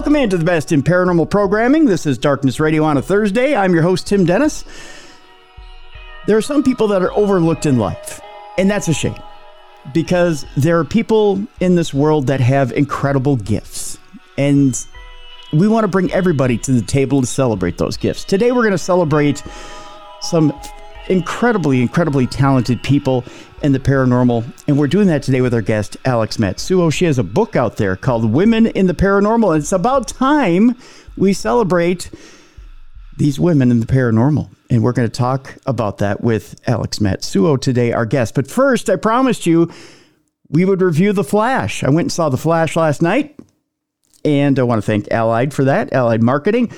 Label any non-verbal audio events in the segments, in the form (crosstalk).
Welcome into the best in paranormal programming. This is Darkness Radio on a Thursday. I'm your host, Tim Dennis. There are some people that are overlooked in life, and that's a shame because there are people in this world that have incredible gifts, and we want to bring everybody to the table to celebrate those gifts. Today, we're going to celebrate some incredibly, incredibly talented people in the paranormal. And we're doing that today with our guest, Alex Matsuo. She has a book out there called Women in the Paranormal. And it's about time we celebrate these women in the paranormal. And we're going to talk about that with Alex Matsuo today, our guest. But first, I promised you we would review The Flash. I went and saw The Flash last night. And I want to thank Allied for that, Allied Marketing.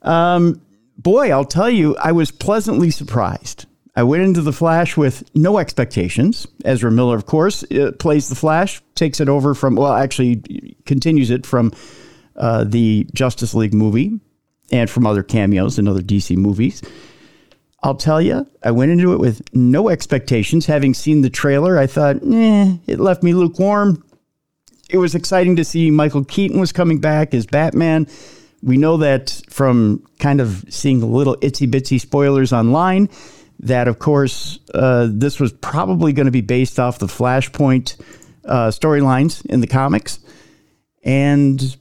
Um, boy, I'll tell you, I was pleasantly surprised. I went into the Flash with no expectations. Ezra Miller, of course, uh, plays the Flash, takes it over from, well, actually continues it from uh, the Justice League movie and from other cameos in other DC movies. I'll tell you, I went into it with no expectations. Having seen the trailer, I thought, eh, it left me lukewarm. It was exciting to see Michael Keaton was coming back as Batman. We know that from kind of seeing little itsy bitsy spoilers online that, of course, uh, this was probably going to be based off the Flashpoint uh, storylines in the comics. And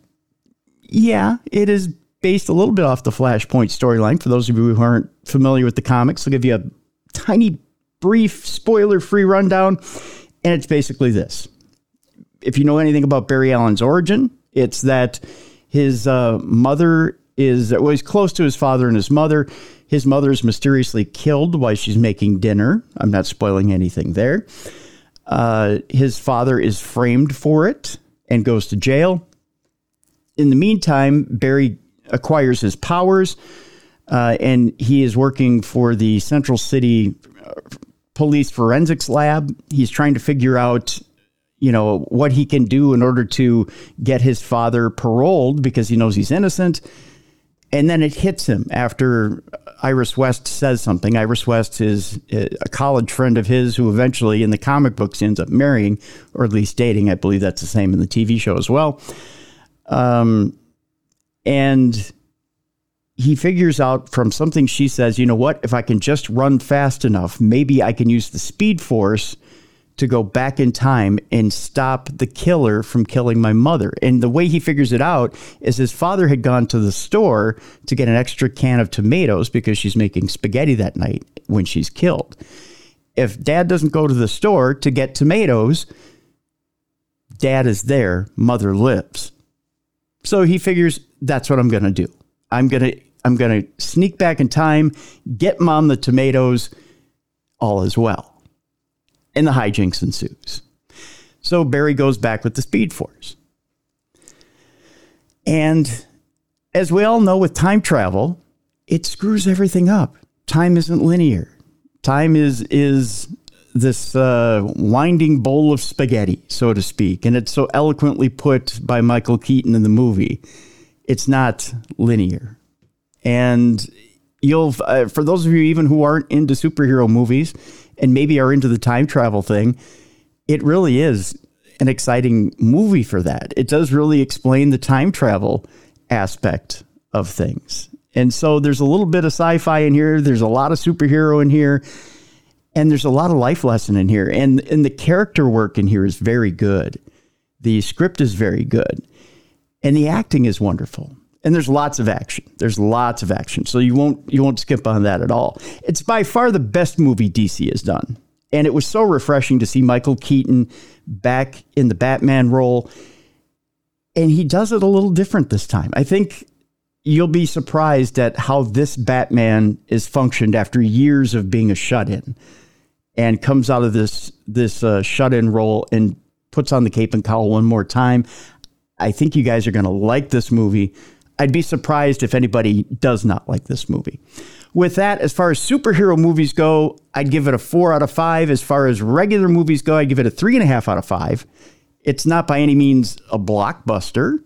yeah, it is based a little bit off the Flashpoint storyline. For those of you who aren't familiar with the comics, I'll give you a tiny, brief, spoiler free rundown. And it's basically this. If you know anything about Barry Allen's origin, it's that his uh, mother is, well, he's close to his father and his mother. His mother is mysteriously killed while she's making dinner. I'm not spoiling anything there. Uh, his father is framed for it and goes to jail. In the meantime, Barry acquires his powers uh, and he is working for the Central City uh, Police Forensics Lab. He's trying to figure out you know what he can do in order to get his father paroled because he knows he's innocent and then it hits him after Iris West says something. Iris West is a college friend of his who eventually, in the comic books, ends up marrying, or at least dating. I believe that's the same in the TV show as well. Um, and he figures out from something she says, you know what? If I can just run fast enough, maybe I can use the speed force to go back in time and stop the killer from killing my mother. And the way he figures it out is his father had gone to the store to get an extra can of tomatoes because she's making spaghetti that night when she's killed. If dad doesn't go to the store to get tomatoes, dad is there, mother lives. So he figures that's what I'm going to do. I'm going to I'm going to sneak back in time, get mom the tomatoes, all is well and the hijinks ensues. So Barry goes back with the Speed Force. And as we all know with time travel, it screws everything up. Time isn't linear. Time is is this uh, winding bowl of spaghetti, so to speak, and it's so eloquently put by Michael Keaton in the movie. It's not linear, and you'll uh, for those of you even who aren't into superhero movies, and maybe are into the time travel thing, it really is an exciting movie for that. It does really explain the time travel aspect of things. And so there's a little bit of sci fi in here, there's a lot of superhero in here, and there's a lot of life lesson in here. And, and the character work in here is very good. The script is very good. And the acting is wonderful and there's lots of action. There's lots of action, so you won't you won't skip on that at all. It's by far the best movie DC has done, and it was so refreshing to see Michael Keaton back in the Batman role, and he does it a little different this time. I think you'll be surprised at how this Batman is functioned after years of being a shut-in, and comes out of this this uh, shut-in role and puts on the cape and cowl one more time. I think you guys are going to like this movie. I'd be surprised if anybody does not like this movie. With that, as far as superhero movies go, I'd give it a four out of five. As far as regular movies go, I'd give it a three and a half out of five. It's not by any means a blockbuster,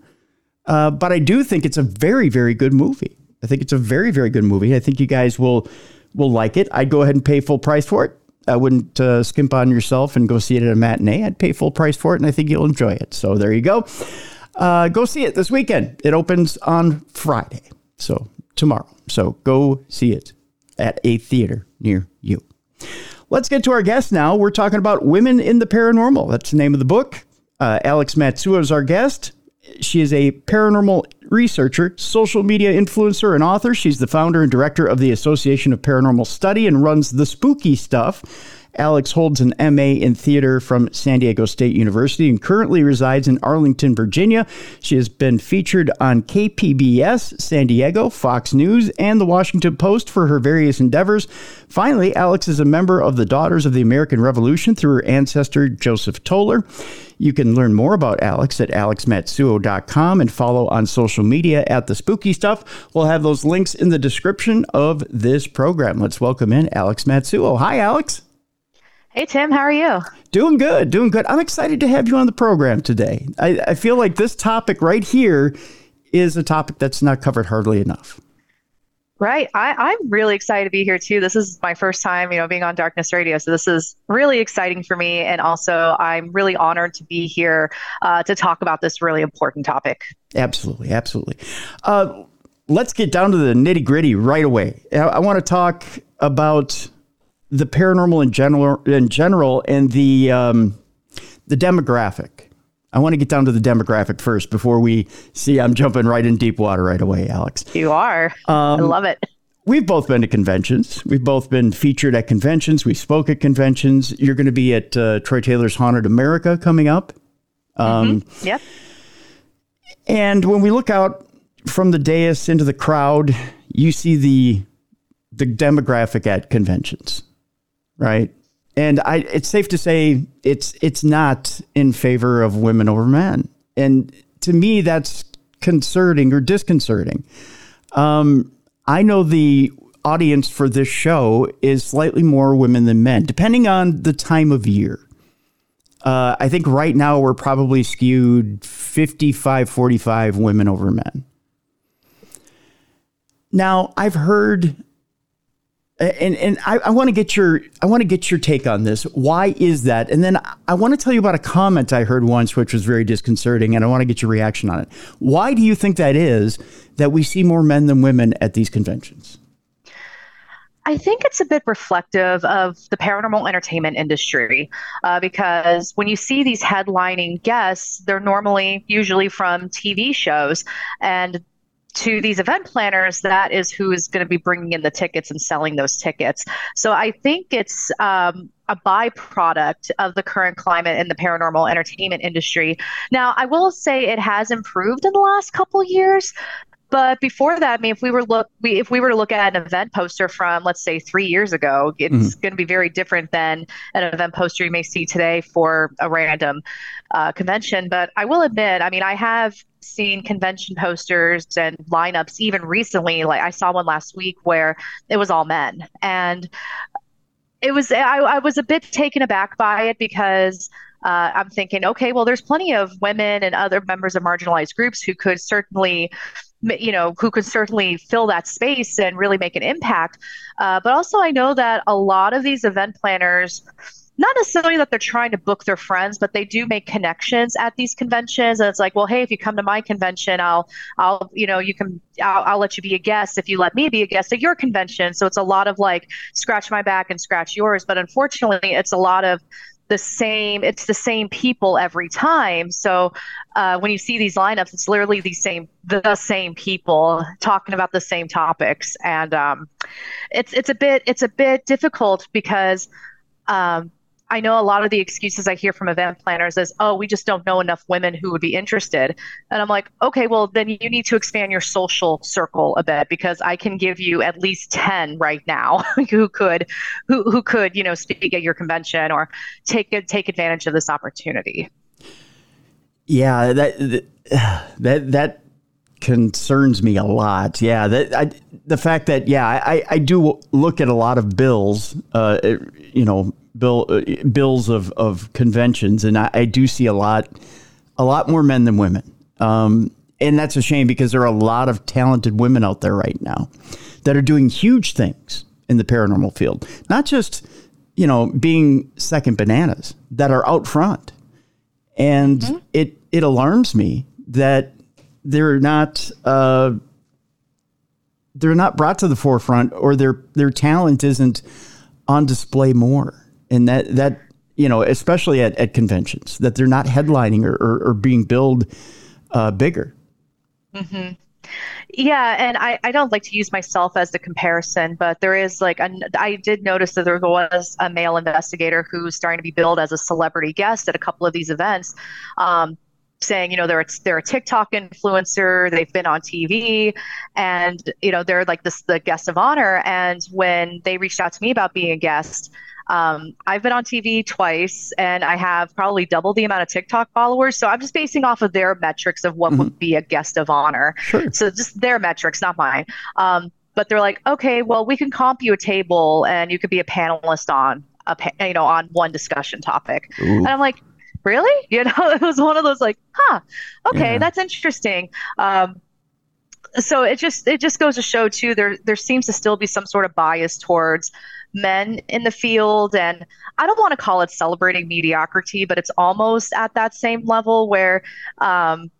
uh, but I do think it's a very, very good movie. I think it's a very, very good movie. I think you guys will will like it. I'd go ahead and pay full price for it. I wouldn't uh, skimp on yourself and go see it at a matinee. I'd pay full price for it, and I think you'll enjoy it. So there you go. Uh, go see it this weekend. It opens on Friday, so tomorrow. So go see it at a theater near you. Let's get to our guest now. We're talking about women in the paranormal. That's the name of the book. Uh, Alex Matsuo is our guest. She is a paranormal researcher, social media influencer, and author. She's the founder and director of the Association of Paranormal Study and runs The Spooky Stuff Alex holds an MA in theater from San Diego State University and currently resides in Arlington, Virginia. She has been featured on KPBS, San Diego, Fox News, and the Washington Post for her various endeavors. Finally, Alex is a member of the Daughters of the American Revolution through her ancestor, Joseph Toller. You can learn more about Alex at alexmatsuo.com and follow on social media at The Spooky Stuff. We'll have those links in the description of this program. Let's welcome in Alex Matsuo. Hi, Alex. Hey, Tim, how are you? Doing good, doing good. I'm excited to have you on the program today. I, I feel like this topic right here is a topic that's not covered hardly enough. Right. I, am really excited to be here too. This is my first time, you know, being on Darkness Radio. So this is really exciting for me. And also, I'm really honored to be here uh, to talk about this really important topic. Absolutely. Absolutely. Uh, let's get down to the nitty gritty right away. I, I want to talk about the paranormal in general, in general, and the um, the demographic. I want to get down to the demographic first before we see. I'm jumping right in deep water right away, Alex. You are. Um, I love it. We've both been to conventions. We've both been featured at conventions. We spoke at conventions. You're going to be at uh, Troy Taylor's Haunted America coming up. Um, mm-hmm. Yep. And when we look out from the dais into the crowd, you see the the demographic at conventions right? And I, it's safe to say it's it's not in favor of women over men, and to me that's concerning or disconcerting. Um, I know the audience for this show is slightly more women than men, depending on the time of year. Uh, I think right now we're probably skewed 55 45 women over men. Now, I've heard and and I, I want to get your I want to get your take on this. Why is that? And then I want to tell you about a comment I heard once, which was very disconcerting, and I want to get your reaction on it. Why do you think that is that we see more men than women at these conventions? I think it's a bit reflective of the paranormal entertainment industry uh, because when you see these headlining guests, they're normally usually from TV shows, and to these event planners, that is who is going to be bringing in the tickets and selling those tickets. So I think it's um, a byproduct of the current climate in the paranormal entertainment industry. Now, I will say it has improved in the last couple years. But before that, I mean, if we were look, we, if we were to look at an event poster from, let's say, three years ago, it's mm-hmm. going to be very different than an event poster you may see today for a random uh, convention. But I will admit, I mean, I have seen convention posters and lineups even recently. Like I saw one last week where it was all men, and it was I, I was a bit taken aback by it because. Uh, I'm thinking, okay, well, there's plenty of women and other members of marginalized groups who could certainly you know, who could certainly fill that space and really make an impact. Uh, but also, I know that a lot of these event planners not necessarily that they're trying to book their friends, but they do make connections at these conventions. And it's like, well, hey, if you come to my convention, I'll, I'll, you know, you can, I'll, I'll let you be a guest if you let me be a guest at your convention. So it's a lot of like scratch my back and scratch yours. But unfortunately, it's a lot of the same it's the same people every time. So uh, when you see these lineups it's literally the same the same people talking about the same topics. And um, it's it's a bit it's a bit difficult because um, I know a lot of the excuses I hear from event planners is, oh, we just don't know enough women who would be interested. And I'm like, okay, well, then you need to expand your social circle a bit because I can give you at least 10 right now (laughs) who could, who, who could, you know, speak at your convention or take, take advantage of this opportunity. Yeah, that, that, (sighs) that, concerns me a lot. Yeah, that I, the fact that yeah, I, I do look at a lot of bills, uh, you know, bill uh, bills of of conventions, and I, I, do see a lot a lot more men than women. Um, and that's a shame because there are a lot of talented women out there right now that are doing huge things in the paranormal field. Not just you know being second bananas that are out front, and mm-hmm. it it alarms me that they're not uh, they're not brought to the forefront or their their talent isn't on display more and that that you know especially at, at conventions that they're not headlining or, or, or being billed uh, bigger mm-hmm. Yeah, and I, I don't like to use myself as the comparison, but there is like I did notice that there was a male investigator who's starting to be billed as a celebrity guest at a couple of these events. Um, saying, you know, they're they're a TikTok influencer, they've been on TV, and you know, they're like this the guest of honor. And when they reached out to me about being a guest, um, I've been on TV twice, and I have probably double the amount of TikTok followers. So I'm just basing off of their metrics of what mm-hmm. would be a guest of honor. Sure. So just their metrics, not mine. Um, but they're like, okay, well, we can comp you a table, and you could be a panelist on a you know on one discussion topic. Ooh. And I'm like, really? (laughs) You know, it was one of those like, huh, okay, yeah. that's interesting. Um, so it just it just goes to show too there there seems to still be some sort of bias towards men in the field and i don't want to call it celebrating mediocrity but it's almost at that same level where um,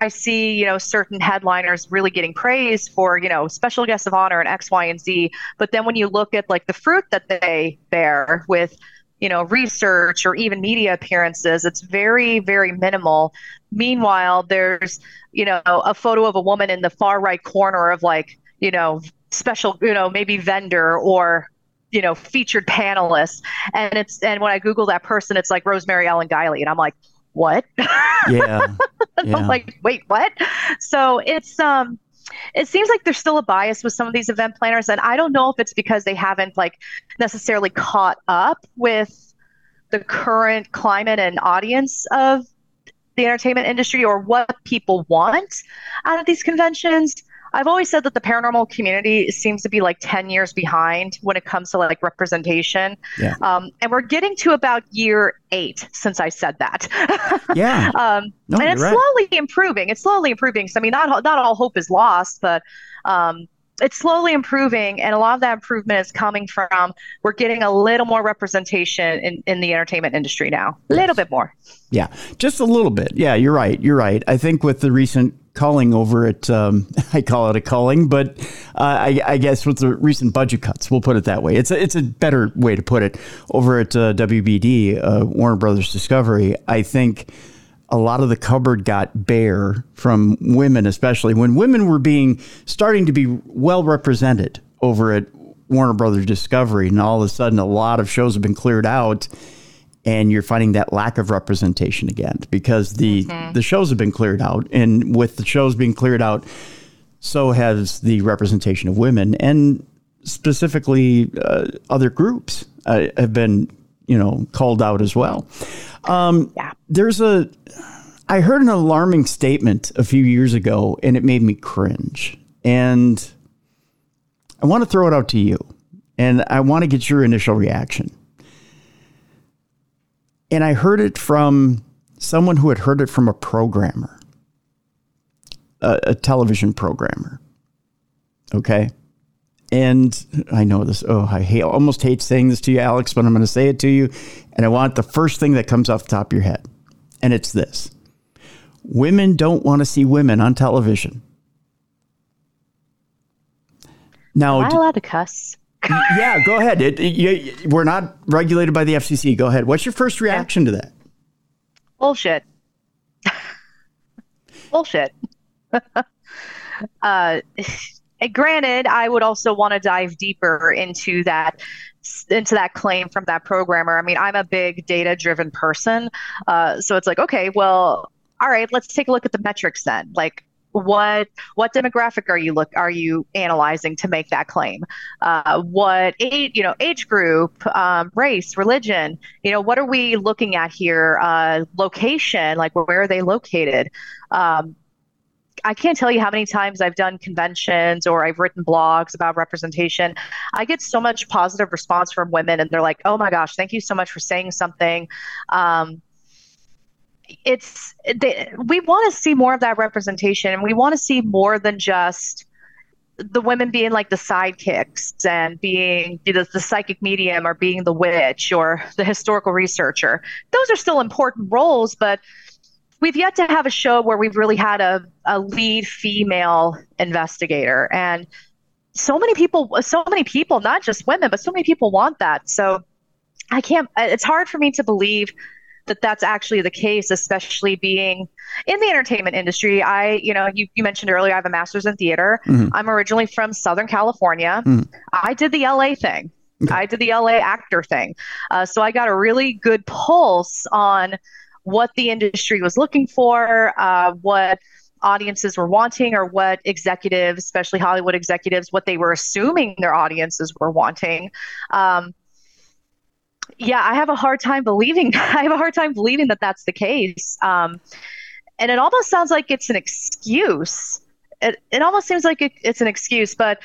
I see, you know, certain headliners really getting praised for, you know, special guests of honor and X, Y, and Z. But then when you look at like the fruit that they bear with you know, research or even media appearances. It's very, very minimal. Meanwhile, there's, you know, a photo of a woman in the far right corner of like, you know, special, you know, maybe vendor or you know featured panelist and it's and when i google that person it's like rosemary ellen guiley and i'm like what (laughs) yeah, (laughs) yeah. i'm like wait what so it's um it seems like there's still a bias with some of these event planners and i don't know if it's because they haven't like necessarily caught up with the current climate and audience of the entertainment industry or what people want out of these conventions I've always said that the paranormal community seems to be like 10 years behind when it comes to like representation. Yeah. Um, and we're getting to about year eight since I said that. (laughs) yeah. Um, no, and it's right. slowly improving. It's slowly improving. So, I mean, not, not all hope is lost, but um, it's slowly improving and a lot of that improvement is coming from we're getting a little more representation in, in the entertainment industry now a little bit more yeah just a little bit yeah you're right you're right i think with the recent culling over at um, (laughs) I call it a culling, but uh, I, I, guess with the recent budget cuts, we'll put it that way. It's a, it's a better way to put it. Over at uh, WBD, uh, Warner Brothers Discovery, I think a lot of the cupboard got bare from women, especially when women were being starting to be well represented over at Warner Brothers Discovery, and all of a sudden, a lot of shows have been cleared out and you're finding that lack of representation again because the mm-hmm. the shows have been cleared out and with the shows being cleared out so has the representation of women and specifically uh, other groups uh, have been you know called out as well um, yeah. there's a i heard an alarming statement a few years ago and it made me cringe and i want to throw it out to you and i want to get your initial reaction and I heard it from someone who had heard it from a programmer, a, a television programmer. Okay. And I know this. Oh, I hate, almost hate saying this to you, Alex, but I'm going to say it to you. And I want the first thing that comes off the top of your head. And it's this Women don't want to see women on television. Now, Am I allowed to cuss? Yeah, go ahead. It, it, you, we're not regulated by the FCC. Go ahead. What's your first reaction yeah. to that? Bullshit. (laughs) Bullshit. (laughs) uh, granted, I would also want to dive deeper into that into that claim from that programmer. I mean, I'm a big data driven person, uh, so it's like, okay, well, all right, let's take a look at the metrics then. Like, what what demographic are you look are you analyzing to make that claim uh, what age you know age group um, race religion you know what are we looking at here uh, location like where are they located um, I can't tell you how many times I've done conventions or I've written blogs about representation. I get so much positive response from women, and they're like, "Oh my gosh, thank you so much for saying something." Um, it's they, we want to see more of that representation and we want to see more than just the women being like the sidekicks and being the, the psychic medium or being the witch or the historical researcher. Those are still important roles but we've yet to have a show where we've really had a, a lead female investigator. And so many people so many people not just women but so many people want that. So i can't it's hard for me to believe that that's actually the case especially being in the entertainment industry i you know you, you mentioned earlier i have a master's in theater mm-hmm. i'm originally from southern california mm-hmm. i did the la thing okay. i did the la actor thing uh, so i got a really good pulse on what the industry was looking for uh, what audiences were wanting or what executives, especially Hollywood executives, what they were assuming their audiences were wanting. Um, yeah, I have a hard time believing. (laughs) I have a hard time believing that that's the case. Um, and it almost sounds like it's an excuse. It, it almost seems like it, it's an excuse, but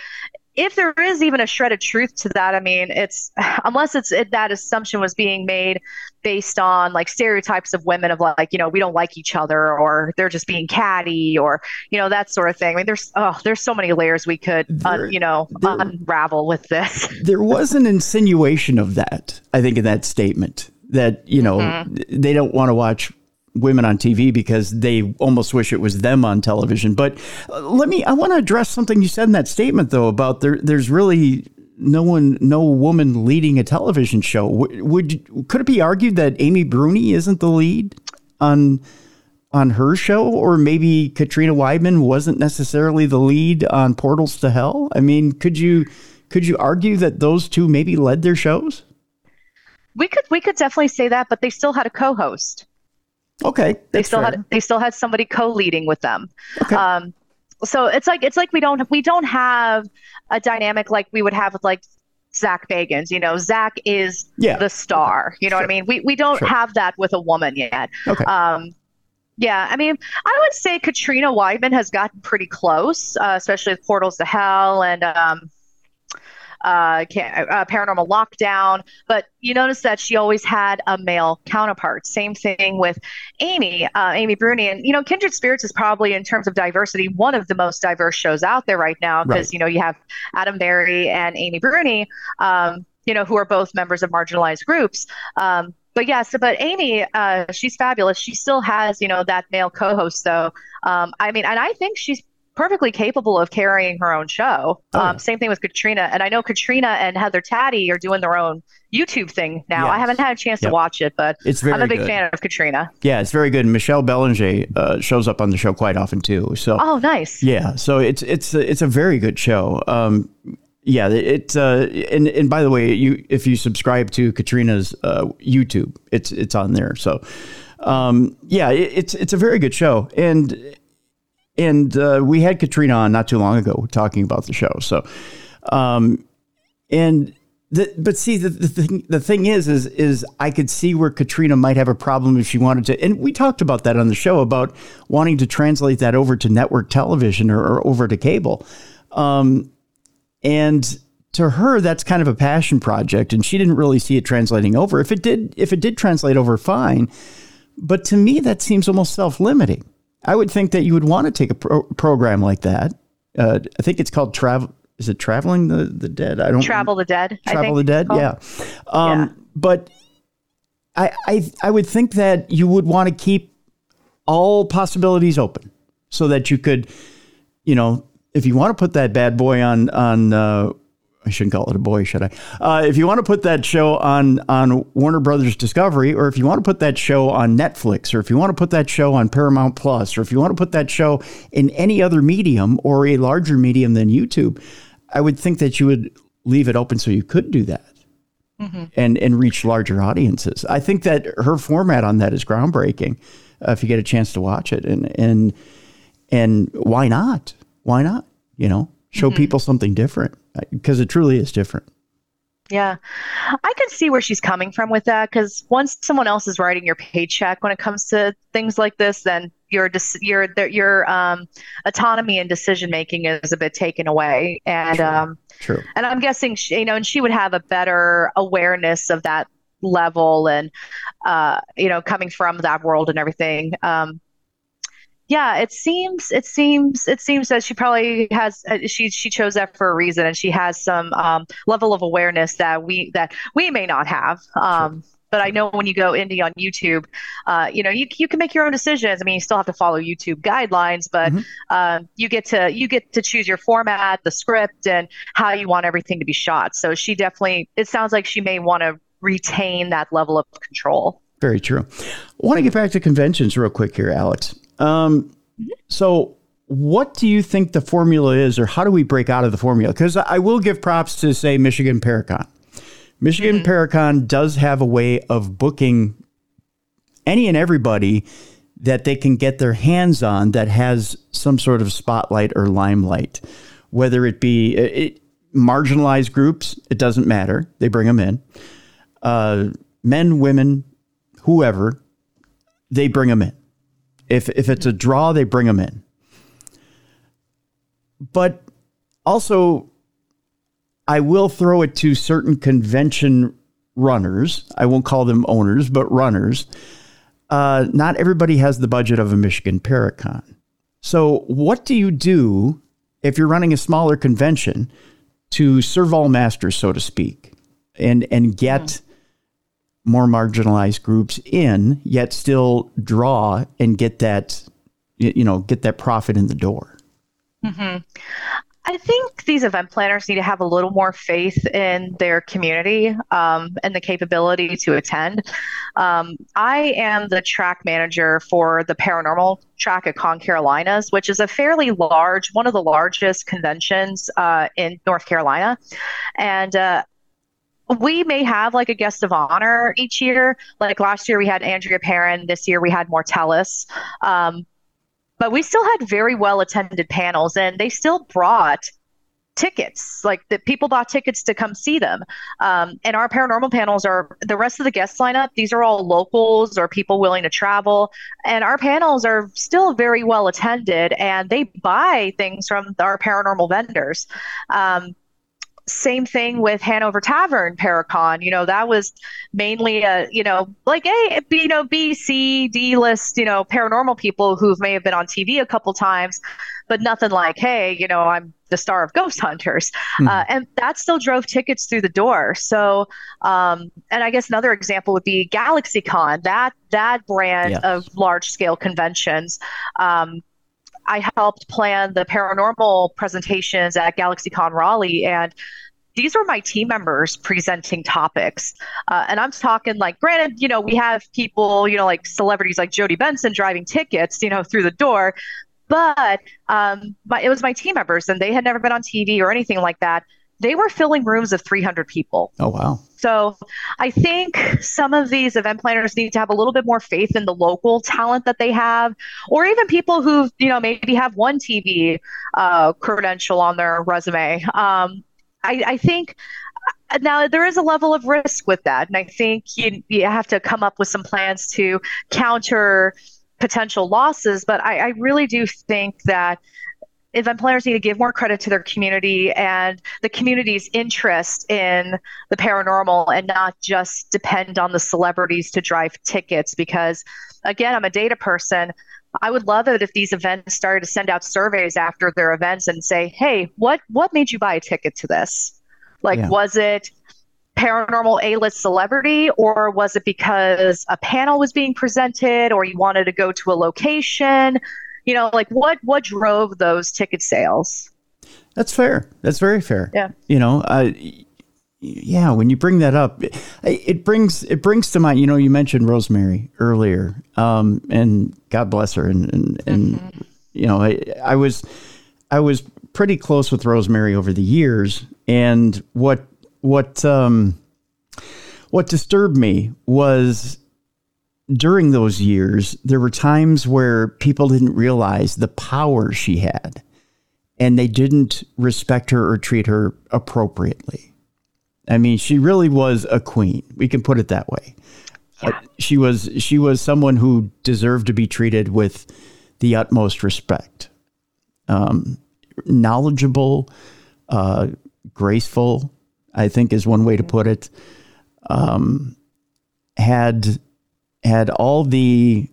if there is even a shred of truth to that, I mean, it's (sighs) unless it's it, that assumption was being made based on like stereotypes of women of like, you know, we don't like each other or they're just being catty or, you know, that sort of thing. I mean, there's, oh, there's so many layers we could, there, un, you know, there, unravel with this. (laughs) There was an insinuation of that, I think, in that statement that, you know, mm-hmm. they don't want to watch women on TV because they almost wish it was them on television. But uh, let me, I want to address something you said in that statement, though, about there, there's really no one, no woman leading a television show. Would, would could it be argued that Amy Bruni isn't the lead on on her show, or maybe Katrina Weidman wasn't necessarily the lead on Portals to Hell? I mean, could you could you argue that those two maybe led their shows? We could we could definitely say that, but they still had a co-host. Okay, they still fair. had they still had somebody co-leading with them. Okay. Um, so it's like it's like we don't we don't have a dynamic like we would have with like Zach Bagans. You know, Zach is yeah. the star. You know sure. what I mean? We we don't sure. have that with a woman yet. Okay. Um, yeah, I mean, I would say Katrina Weidman has gotten pretty close, uh, especially with Portals to Hell and um, uh, uh, paranormal lockdown, but you notice that she always had a male counterpart. Same thing with Amy, uh, Amy Bruni, and you know, Kindred Spirits is probably in terms of diversity one of the most diverse shows out there right now because right. you know you have Adam Berry and Amy Bruni, um, you know, who are both members of marginalized groups. Um, but yes, but Amy, uh, she's fabulous. She still has, you know, that male co-host though. Um, I mean, and I think she's perfectly capable of carrying her own show. Oh, um, Same thing with Katrina. And I know Katrina and Heather Taddy are doing their own YouTube thing now. Yes. I haven't had a chance yep. to watch it, but it's very I'm a big good. fan of Katrina. Yeah, it's very good. Michelle Belanger uh, shows up on the show quite often too. So oh, nice. Yeah, so it's it's it's a very good show. Um, yeah, it's uh, and and by the way, you if you subscribe to Katrina's uh, YouTube, it's it's on there. So um, yeah, it, it's it's a very good show, and and uh, we had Katrina on not too long ago talking about the show. So, um, and the, but see the, the thing the thing is is is I could see where Katrina might have a problem if she wanted to, and we talked about that on the show about wanting to translate that over to network television or, or over to cable, um, and to her that's kind of a passion project, and she didn't really see it translating over. If it did, if it did translate over, fine. But to me, that seems almost self limiting. I would think that you would want to take a pro- program like that. Uh, I think it's called travel. Is it traveling the, the dead? I don't travel the dead. Travel the dead. Yeah. Um, yeah. But I, I I would think that you would want to keep all possibilities open so that you could, you know, if you want to put that bad boy on on uh, I shouldn't call it a boy, should I? Uh, if you want to put that show on on Warner Brothers Discovery, or if you want to put that show on Netflix, or if you want to put that show on Paramount Plus, or if you want to put that show in any other medium or a larger medium than YouTube, I would think that you would leave it open so you could do that. Mm-hmm. And, and reach larger audiences. I think that her format on that is groundbreaking. Uh, if you get a chance to watch it, and and and why not? Why not? You know, show mm-hmm. people something different because it truly is different. Yeah, I can see where she's coming from with that because once someone else is writing your paycheck when it comes to things like this, then your your your um, autonomy and decision making is a bit taken away. And True. Um, True. And I'm guessing she, you know, and she would have a better awareness of that level and uh, you know coming from that world and everything. Um, yeah, it seems it seems it seems that she probably has uh, she she chose that for a reason, and she has some um, level of awareness that we that we may not have. Um, but I know when you go indie on YouTube, uh, you know, you, you can make your own decisions. I mean, you still have to follow YouTube guidelines, but mm-hmm. uh, you get to you get to choose your format, the script, and how you want everything to be shot. So she definitely, it sounds like she may want to retain that level of control. Very true. I want to get back to conventions real quick here, Alex. Um, mm-hmm. so what do you think the formula is, or how do we break out of the formula? Because I will give props to, say, Michigan Paracon. Michigan mm-hmm. Paracon does have a way of booking any and everybody that they can get their hands on that has some sort of spotlight or limelight, whether it be it, marginalized groups, it doesn't matter. They bring them in. Uh, men, women, whoever, they bring them in. If, if it's a draw, they bring them in but also, I will throw it to certain convention runners. I won't call them owners, but runners. Uh, not everybody has the budget of a Michigan Paracon. So, what do you do if you're running a smaller convention to serve all masters, so to speak, and and get mm. More marginalized groups in, yet still draw and get that, you know, get that profit in the door? Mm-hmm. I think these event planners need to have a little more faith in their community um, and the capability to attend. Um, I am the track manager for the paranormal track at Con Carolinas, which is a fairly large, one of the largest conventions uh, in North Carolina. And uh, we may have like a guest of honor each year. Like last year, we had Andrea Perron. This year, we had Mortellus. Um, but we still had very well attended panels and they still brought tickets like the people bought tickets to come see them um, and our paranormal panels are the rest of the guest lineup these are all locals or people willing to travel and our panels are still very well attended and they buy things from our paranormal vendors um, same thing with Hanover Tavern Paracon. You know, that was mainly a, you know, like a, you know, B, C, D list, you know, paranormal people who may have been on TV a couple times, but nothing like, hey, you know, I'm the star of Ghost Hunters. Mm-hmm. Uh, and that still drove tickets through the door. So, um, and I guess another example would be GalaxyCon, that, that brand of large scale conventions. Um, I helped plan the paranormal presentations at GalaxyCon Raleigh, and these are my team members presenting topics. Uh, and I'm talking like, granted, you know, we have people, you know, like celebrities like Jodi Benson driving tickets, you know, through the door. But um, my, it was my team members, and they had never been on TV or anything like that they were filling rooms of 300 people. Oh, wow. So I think some of these event planners need to have a little bit more faith in the local talent that they have, or even people who, you know, maybe have one TV uh, credential on their resume. Um, I, I think uh, now there is a level of risk with that. And I think you, you have to come up with some plans to counter potential losses. But I, I really do think that event planners need to give more credit to their community and the community's interest in the paranormal and not just depend on the celebrities to drive tickets because again i'm a data person. I would love it if these events started to send out surveys after their events and say hey what what made you buy a ticket to this? Like yeah. was it paranormal A-list celebrity or was it because a panel was being presented or you wanted to go to a location you know, like what what drove those ticket sales? That's fair. That's very fair. Yeah. You know, uh, yeah, when you bring that up, it, it, brings it brings to mind. You know, you mentioned Rosemary earlier, um, and God bless her, and and, and mm-hmm. you know, I, I was I was pretty close with Rosemary over the years, and what what um, what disturbed me was during those years, there were times where people didn't realize the power she had and they didn't respect her or treat her appropriately. I mean, she really was a queen. We can put it that way. Yeah. Uh, she was she was someone who deserved to be treated with the utmost respect. Um, knowledgeable, uh, graceful, I think is one way to put it. Um, had had all the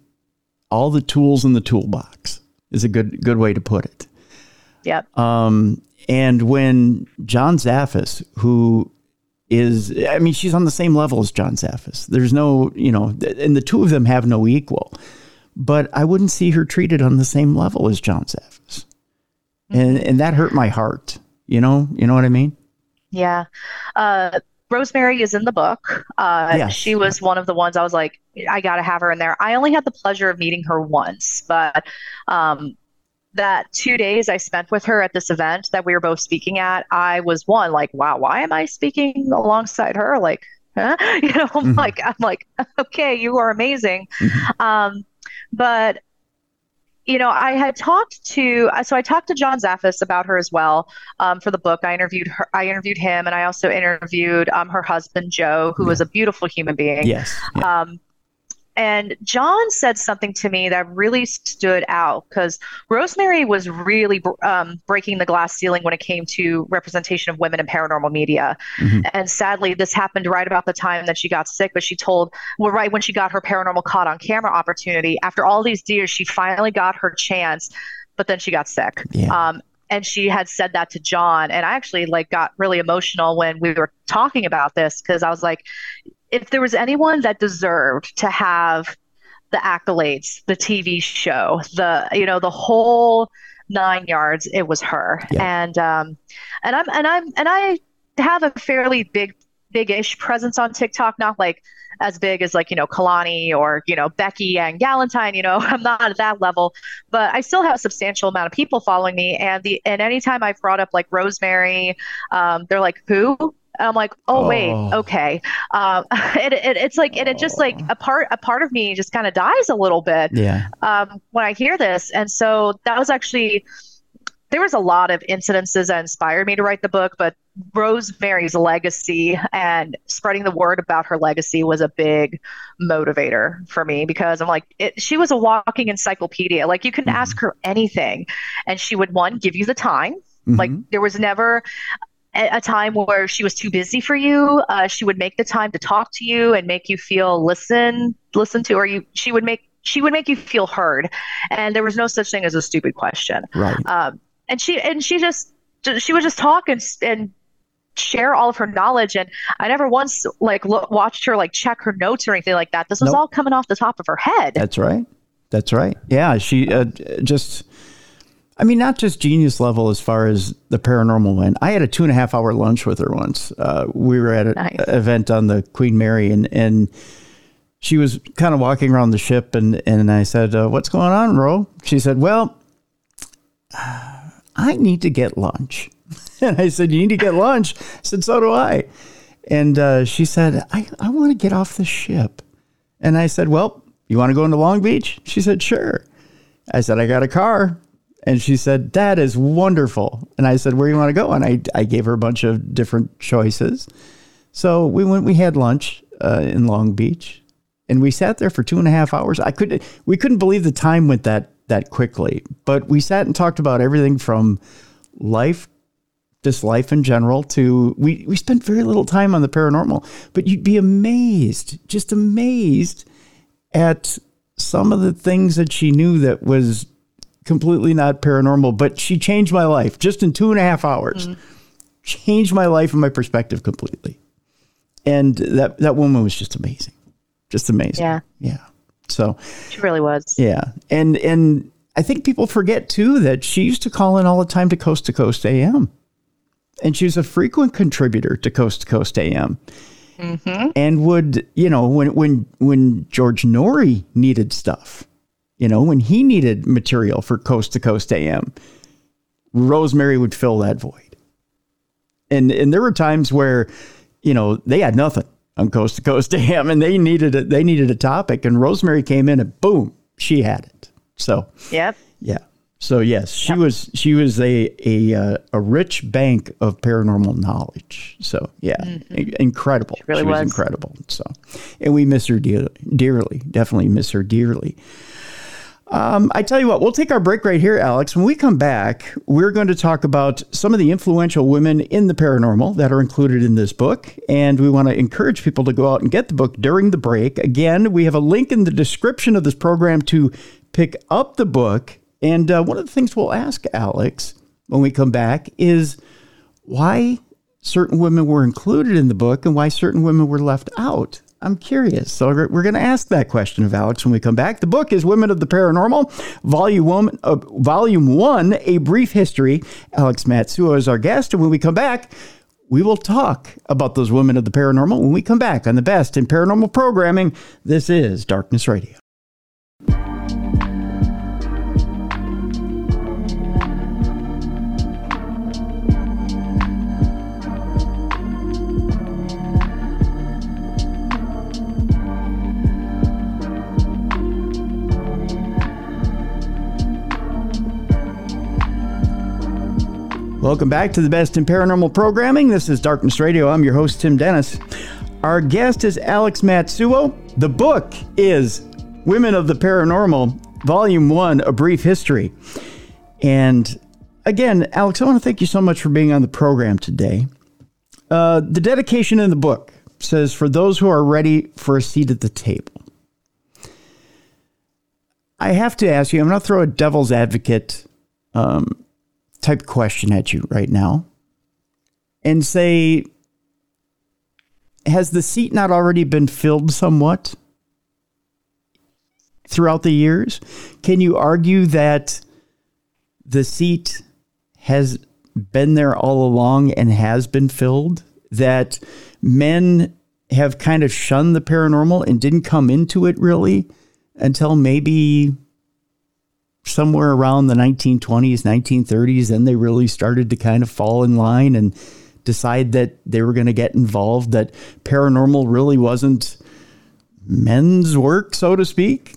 all the tools in the toolbox is a good good way to put it. Yep. Um, and when John Zaffis, who is, I mean, she's on the same level as John Zaffis. There's no, you know, and the two of them have no equal. But I wouldn't see her treated on the same level as John Zaffis. And, and that hurt my heart. You know, you know what I mean? Yeah. Uh, Rosemary is in the book. Uh, yes. She was one of the ones I was like, I got to have her in there. I only had the pleasure of meeting her once, but um, that two days I spent with her at this event that we were both speaking at, I was one like, wow, why am I speaking alongside her? Like, huh? (laughs) you know, I'm mm-hmm. like, I'm like, (laughs) okay, you are amazing. Mm-hmm. Um, but you know, I had talked to so I talked to John Zaffis about her as well um, for the book. I interviewed her. I interviewed him, and I also interviewed um, her husband Joe, who yeah. was a beautiful human being. Yes. Yeah. Um, and John said something to me that really stood out because Rosemary was really um, breaking the glass ceiling when it came to representation of women in paranormal media. Mm-hmm. And sadly, this happened right about the time that she got sick. But she told, well, right when she got her paranormal caught on camera opportunity, after all these years, she finally got her chance. But then she got sick. Yeah. Um, and she had said that to John and I actually like got really emotional when we were talking about this because I was like if there was anyone that deserved to have the accolades, the TV show, the you know the whole nine yards, it was her. Yeah. And um, and I'm and I'm and I have a fairly big big-ish presence on TikTok, not like as big as like you know Kalani or you know Becky and Galentine. You know, (laughs) I'm not at that level, but I still have a substantial amount of people following me. And the and anytime I've brought up like Rosemary, um, they're like, "Who?" I'm like, oh, oh. wait, okay. Um, (laughs) it, it, it's like, and it just like a part, a part of me just kind of dies a little bit. Yeah. Um, when I hear this, and so that was actually there was a lot of incidences that inspired me to write the book, but Rosemary's legacy and spreading the word about her legacy was a big motivator for me because I'm like, it, she was a walking encyclopedia. Like you can mm-hmm. ask her anything, and she would one give you the time. Mm-hmm. Like there was never a time where she was too busy for you. Uh, she would make the time to talk to you and make you feel listen, listen to, or you. She would make she would make you feel heard, and there was no such thing as a stupid question. Right. Um, and she and she just she would just talk and and share all of her knowledge and i never once like lo- watched her like check her notes or anything like that this was nope. all coming off the top of her head that's right that's right yeah she uh, just I mean, not just genius level as far as the paranormal went. I had a two and a half hour lunch with her once. Uh, we were at an nice. event on the Queen Mary, and and she was kind of walking around the ship, and and I said, uh, "What's going on, Ro?" She said, "Well, I need to get lunch." (laughs) And I said, "You need to get lunch." I said, "So do I." And uh, she said, "I I want to get off the ship." And I said, "Well, you want to go into Long Beach?" She said, "Sure." I said, "I got a car." And she said, That is wonderful. And I said, Where do you want to go? And I, I gave her a bunch of different choices. So we went, we had lunch uh, in Long Beach and we sat there for two and a half hours. I could, we couldn't believe the time went that, that quickly, but we sat and talked about everything from life, just life in general to, we, we spent very little time on the paranormal, but you'd be amazed, just amazed at some of the things that she knew that was completely not paranormal, but she changed my life just in two and a half hours. Mm. Changed my life and my perspective completely. And that that woman was just amazing. Just amazing. Yeah. Yeah. So she really was. Yeah. And and I think people forget too that she used to call in all the time to Coast to Coast AM. And she was a frequent contributor to Coast to Coast AM. Mm-hmm. And would, you know, when when when George Noory needed stuff, you know, when he needed material for Coast to Coast AM, Rosemary would fill that void. And and there were times where, you know, they had nothing on Coast to Coast (laughs) AM and they needed a, they needed a topic and Rosemary came in and boom, she had it. So, yep. Yeah. So yes, she yep. was she was a a uh, a rich bank of paranormal knowledge. So yeah, mm-hmm. incredible. She really she was. was incredible. So, and we miss her dearly, dearly. Definitely miss her dearly. Um, I tell you what, we'll take our break right here, Alex. When we come back, we're going to talk about some of the influential women in the paranormal that are included in this book. And we want to encourage people to go out and get the book during the break. Again, we have a link in the description of this program to pick up the book. And uh, one of the things we'll ask Alex when we come back is why certain women were included in the book and why certain women were left out. I'm curious. So we're going to ask that question of Alex when we come back. The book is Women of the Paranormal, Volume One, uh, Volume One, A Brief History. Alex Matsuo is our guest, and when we come back, we will talk about those women of the paranormal when we come back on the best in paranormal programming. This is Darkness Radio. Welcome back to the best in paranormal programming. This is Darkness Radio. I'm your host, Tim Dennis. Our guest is Alex Matsuo. The book is Women of the Paranormal, Volume 1 A Brief History. And again, Alex, I want to thank you so much for being on the program today. Uh, the dedication in the book says, For those who are ready for a seat at the table. I have to ask you, I'm going to throw a devil's advocate um, type question at you right now and say, has the seat not already been filled somewhat throughout the years? Can you argue that the seat has been there all along and has been filled? That men have kind of shunned the paranormal and didn't come into it really until maybe somewhere around the 1920s, 1930s, then they really started to kind of fall in line and decide that they were going to get involved, that paranormal really wasn't men's work, so to speak.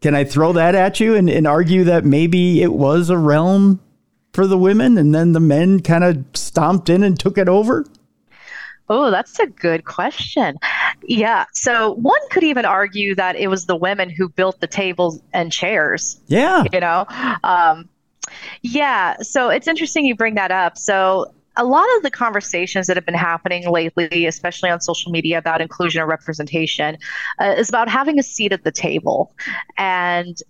Can I throw that at you and, and argue that maybe it was a realm for the women and then the men kind of stomped in and took it over? Oh, that's a good question. Yeah. So one could even argue that it was the women who built the tables and chairs. Yeah. You know? Um, yeah. So it's interesting you bring that up. So a lot of the conversations that have been happening lately, especially on social media about inclusion or representation, uh, is about having a seat at the table. And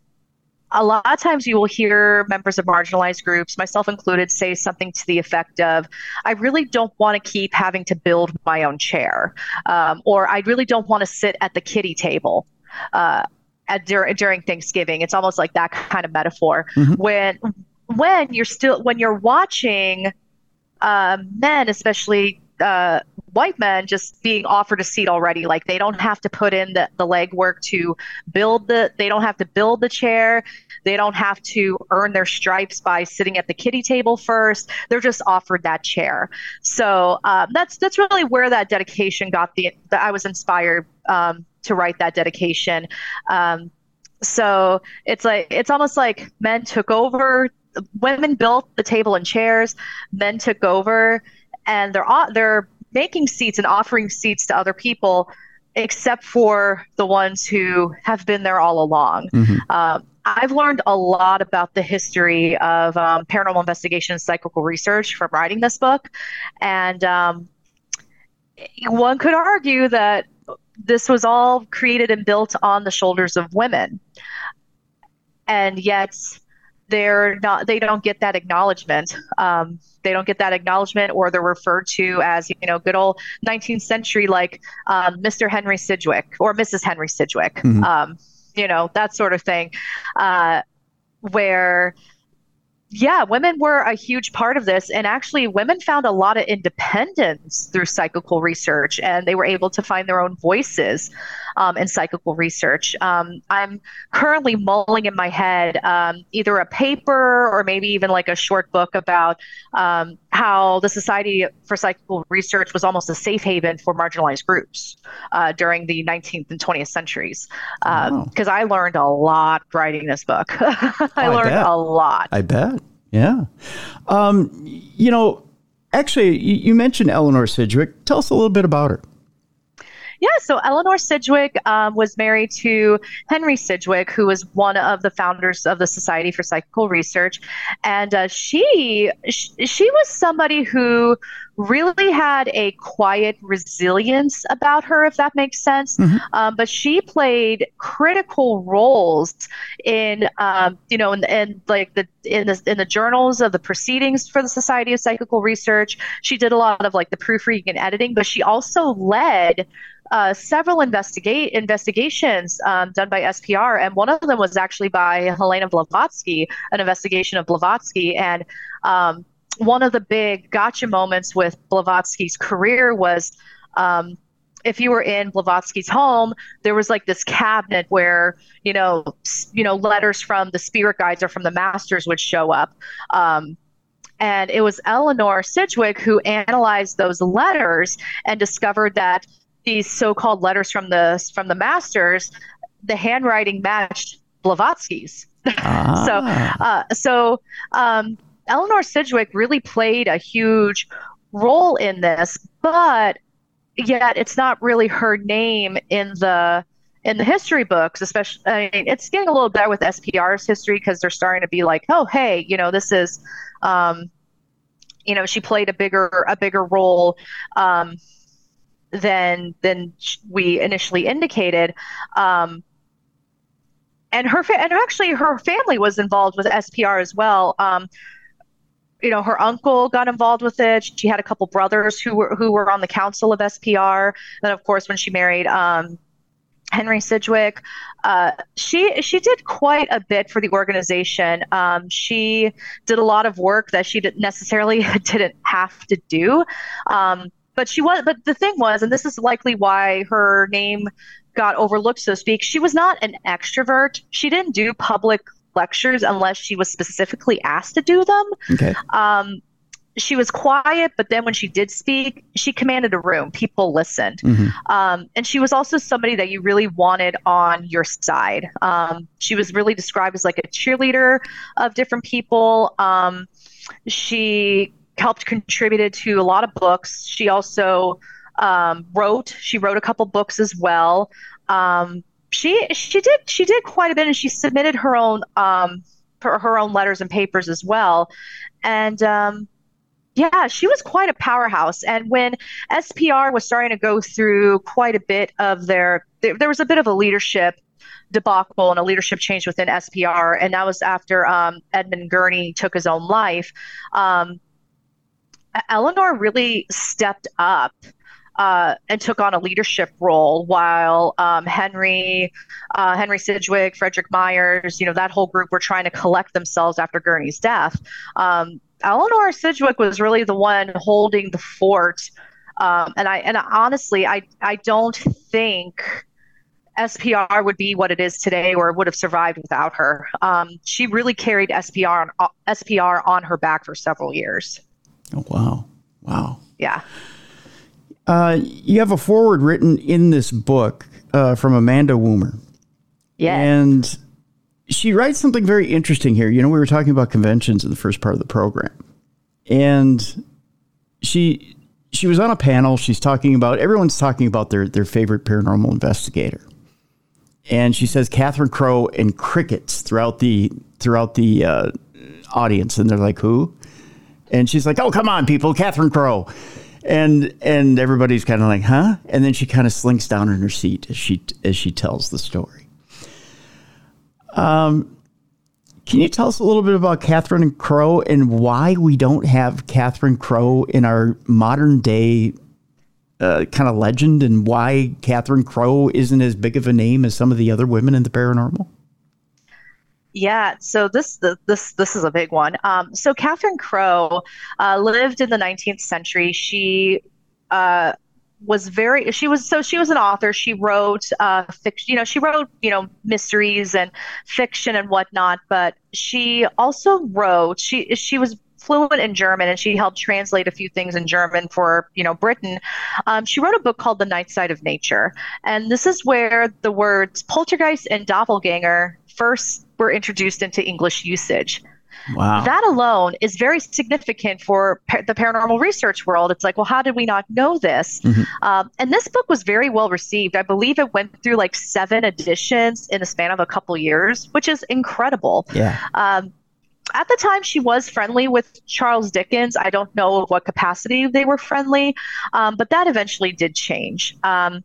a lot of times you will hear members of marginalized groups, myself included, say something to the effect of, I really don't want to keep having to build my own chair, um, or I really don't want to sit at the kitty table. Uh, at, dur- during Thanksgiving, it's almost like that kind of metaphor. Mm-hmm. When when you're still when you're watching uh, men, especially uh, white men just being offered a seat already. Like they don't have to put in the, the legwork to build the, they don't have to build the chair. They don't have to earn their stripes by sitting at the kitty table first. They're just offered that chair. So um, that's that's really where that dedication got the. the I was inspired um, to write that dedication. Um, so it's like it's almost like men took over. Women built the table and chairs. Men took over, and they're they're making seats and offering seats to other people, except for the ones who have been there all along. Mm-hmm. Uh, I've learned a lot about the history of um, paranormal investigation and psychical research from writing this book. And um, one could argue that this was all created and built on the shoulders of women. And yet, they're not they don't get that acknowledgement um, they don't get that acknowledgement or they're referred to as you know good old 19th century like um, mr henry sidgwick or mrs henry sidgwick mm-hmm. um, you know that sort of thing uh, where yeah, women were a huge part of this. And actually, women found a lot of independence through psychical research, and they were able to find their own voices um, in psychical research. Um, I'm currently mulling in my head um, either a paper or maybe even like a short book about um, how the Society for Psychical Research was almost a safe haven for marginalized groups uh, during the 19th and 20th centuries. Because uh, I learned a lot writing this book. (laughs) I oh, learned a lot. I bet. Yeah. Um, you know, actually, you mentioned Eleanor Sidgwick. Tell us a little bit about her. Yeah, so Eleanor Sidgwick um, was married to Henry Sidgwick, who was one of the founders of the Society for Psychical Research, and uh, she she was somebody who really had a quiet resilience about her, if that makes sense. Mm-hmm. Um, but she played critical roles in, um, you know, in, in, like the in the in the journals of the proceedings for the Society of Psychical Research. She did a lot of like the proofreading and editing, but she also led uh, several investigate investigations um, done by SPR, and one of them was actually by Helena Blavatsky, an investigation of Blavatsky. And um, one of the big gotcha moments with Blavatsky's career was um, if you were in Blavatsky's home, there was like this cabinet where you know, you know, letters from the spirit guides or from the masters would show up. Um, and it was Eleanor Sidgwick who analyzed those letters and discovered that these so-called letters from the from the masters, the handwriting matched Blavatsky's. (laughs) Ah. so, uh, so um, Eleanor Sidgwick really played a huge role in this, but yet it's not really her name in the in the history books, especially. I mean, it's getting a little better with SPR's history because they're starting to be like, oh, hey, you know, this is, um, you know, she played a bigger a bigger role. Um, than than we initially indicated. Um, and her fa- and actually her family was involved with SPR as well. Um, you know, her uncle got involved with it. She had a couple brothers who were who were on the council of SPR. And of course, when she married um, Henry Sidgwick, uh, she she did quite a bit for the organization. Um, she did a lot of work that she didn't necessarily (laughs) didn't have to do. Um, but she was but the thing was and this is likely why her name got overlooked so to speak she was not an extrovert she didn't do public lectures unless she was specifically asked to do them okay um, she was quiet, but then when she did speak, she commanded a room. People listened. Mm-hmm. Um, and she was also somebody that you really wanted on your side. Um, she was really described as like a cheerleader of different people. Um, she helped contributed to a lot of books. She also um, wrote. She wrote a couple books as well. Um, she she did she did quite a bit, and she submitted her own um, her, her own letters and papers as well. And um, yeah, she was quite a powerhouse. And when SPR was starting to go through quite a bit of their, there, there was a bit of a leadership debacle and a leadership change within SPR, and that was after um, Edmund Gurney took his own life. Um, Eleanor really stepped up uh, and took on a leadership role while um, Henry, uh, Henry Sidgwick, Frederick Myers, you know, that whole group were trying to collect themselves after Gurney's death. Um, Eleanor Sidgwick was really the one holding the fort. Um, and I and honestly, I I don't think SPR would be what it is today, or would have survived without her. Um, she really carried SPR on, SPR on her back for several years. Oh, wow. Wow. Yeah. Uh, you have a forward written in this book uh, from Amanda Woomer. Yeah. And she writes something very interesting here. You know, we were talking about conventions in the first part of the program. And she she was on a panel. She's talking about everyone's talking about their their favorite paranormal investigator. And she says Catherine Crowe and crickets throughout the throughout the uh, audience, and they're like, "Who?" And she's like, "Oh, come on, people, Catherine Crowe." And and everybody's kind of like, "Huh?" And then she kind of slinks down in her seat as she as she tells the story. Um, can you tell us a little bit about Catherine Crowe and why we don't have Catherine Crowe in our modern day uh, kind of legend, and why Catherine Crowe isn't as big of a name as some of the other women in the paranormal? Yeah, so this this this is a big one. Um, so Catherine Crowe uh, lived in the 19th century. She uh, was very she was so she was an author. She wrote uh, fiction. You know, she wrote you know mysteries and fiction and whatnot. But she also wrote she she was fluent in German and she helped translate a few things in German for you know Britain. Um, she wrote a book called The Night Side of Nature, and this is where the words poltergeist and doppelganger first were introduced into English usage. Wow. That alone is very significant for pa- the paranormal research world. It's like, well, how did we not know this? Mm-hmm. Um, and this book was very well received. I believe it went through like seven editions in the span of a couple years, which is incredible. Yeah. Um, at the time, she was friendly with Charles Dickens. I don't know what capacity they were friendly, um, but that eventually did change. Um,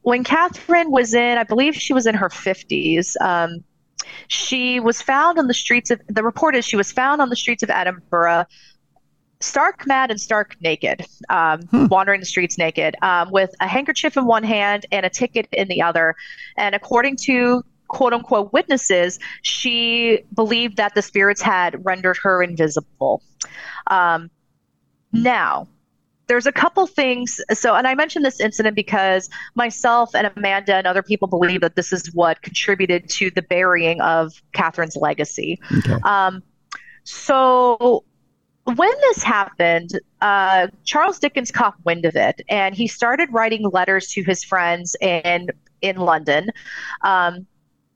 when Catherine was in, I believe she was in her 50s, um, she was found on the streets of, the report is she was found on the streets of Edinburgh stark mad and stark naked, um, hmm. wandering the streets naked, um, with a handkerchief in one hand and a ticket in the other. And according to quote unquote witnesses, she believed that the spirits had rendered her invisible. Um, now, there's a couple things. So, and I mentioned this incident because myself and Amanda and other people believe that this is what contributed to the burying of Catherine's legacy. Okay. Um, so, when this happened, uh, Charles Dickens caught wind of it, and he started writing letters to his friends in in London. Um,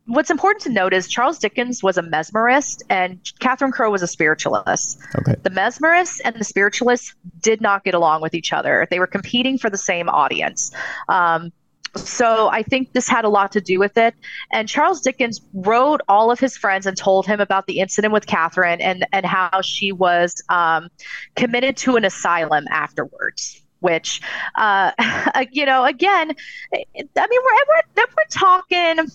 what's important to note is Charles Dickens was a mesmerist and Catherine Crowe was a spiritualist. Okay. The mesmerists and the spiritualists did not get along with each other. They were competing for the same audience. Um, so I think this had a lot to do with it. And Charles Dickens wrote all of his friends and told him about the incident with Catherine and, and how she was um, committed to an asylum afterwards which uh, (laughs) you know again i mean we're, we're, we're talking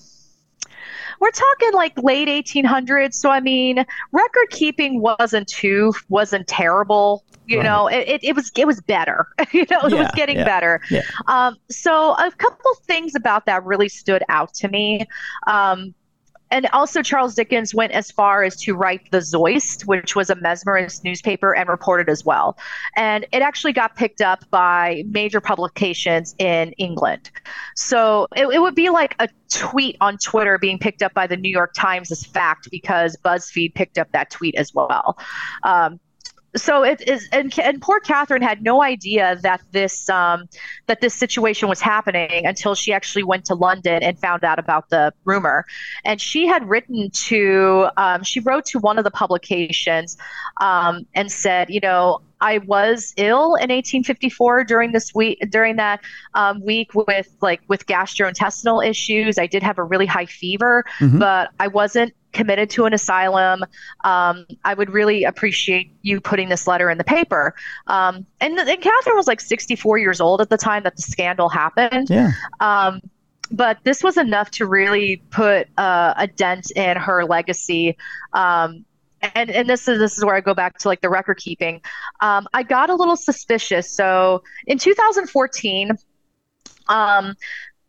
we're talking like late 1800s. So I mean, record keeping wasn't too wasn't terrible. You right. know, it, it, was it was better. (laughs) you know, it yeah, was getting yeah, better. Yeah. Um, so a couple things about that really stood out to me. Um, and also Charles Dickens went as far as to write the Zoist, which was a mesmerist newspaper, and reported as well. And it actually got picked up by major publications in England. So it, it would be like a tweet on Twitter being picked up by the New York Times as fact because BuzzFeed picked up that tweet as well. Um, so it is and, and poor catherine had no idea that this um, that this situation was happening until she actually went to london and found out about the rumor and she had written to um, she wrote to one of the publications um, and said you know I was ill in 1854 during this week during that um, week with like with gastrointestinal issues. I did have a really high fever, mm-hmm. but I wasn't committed to an asylum. Um, I would really appreciate you putting this letter in the paper. Um, and, and Catherine was like 64 years old at the time that the scandal happened. Yeah. Um, but this was enough to really put uh, a dent in her legacy. Um, and and this is this is where I go back to like the record keeping. Um, I got a little suspicious. So in 2014, um,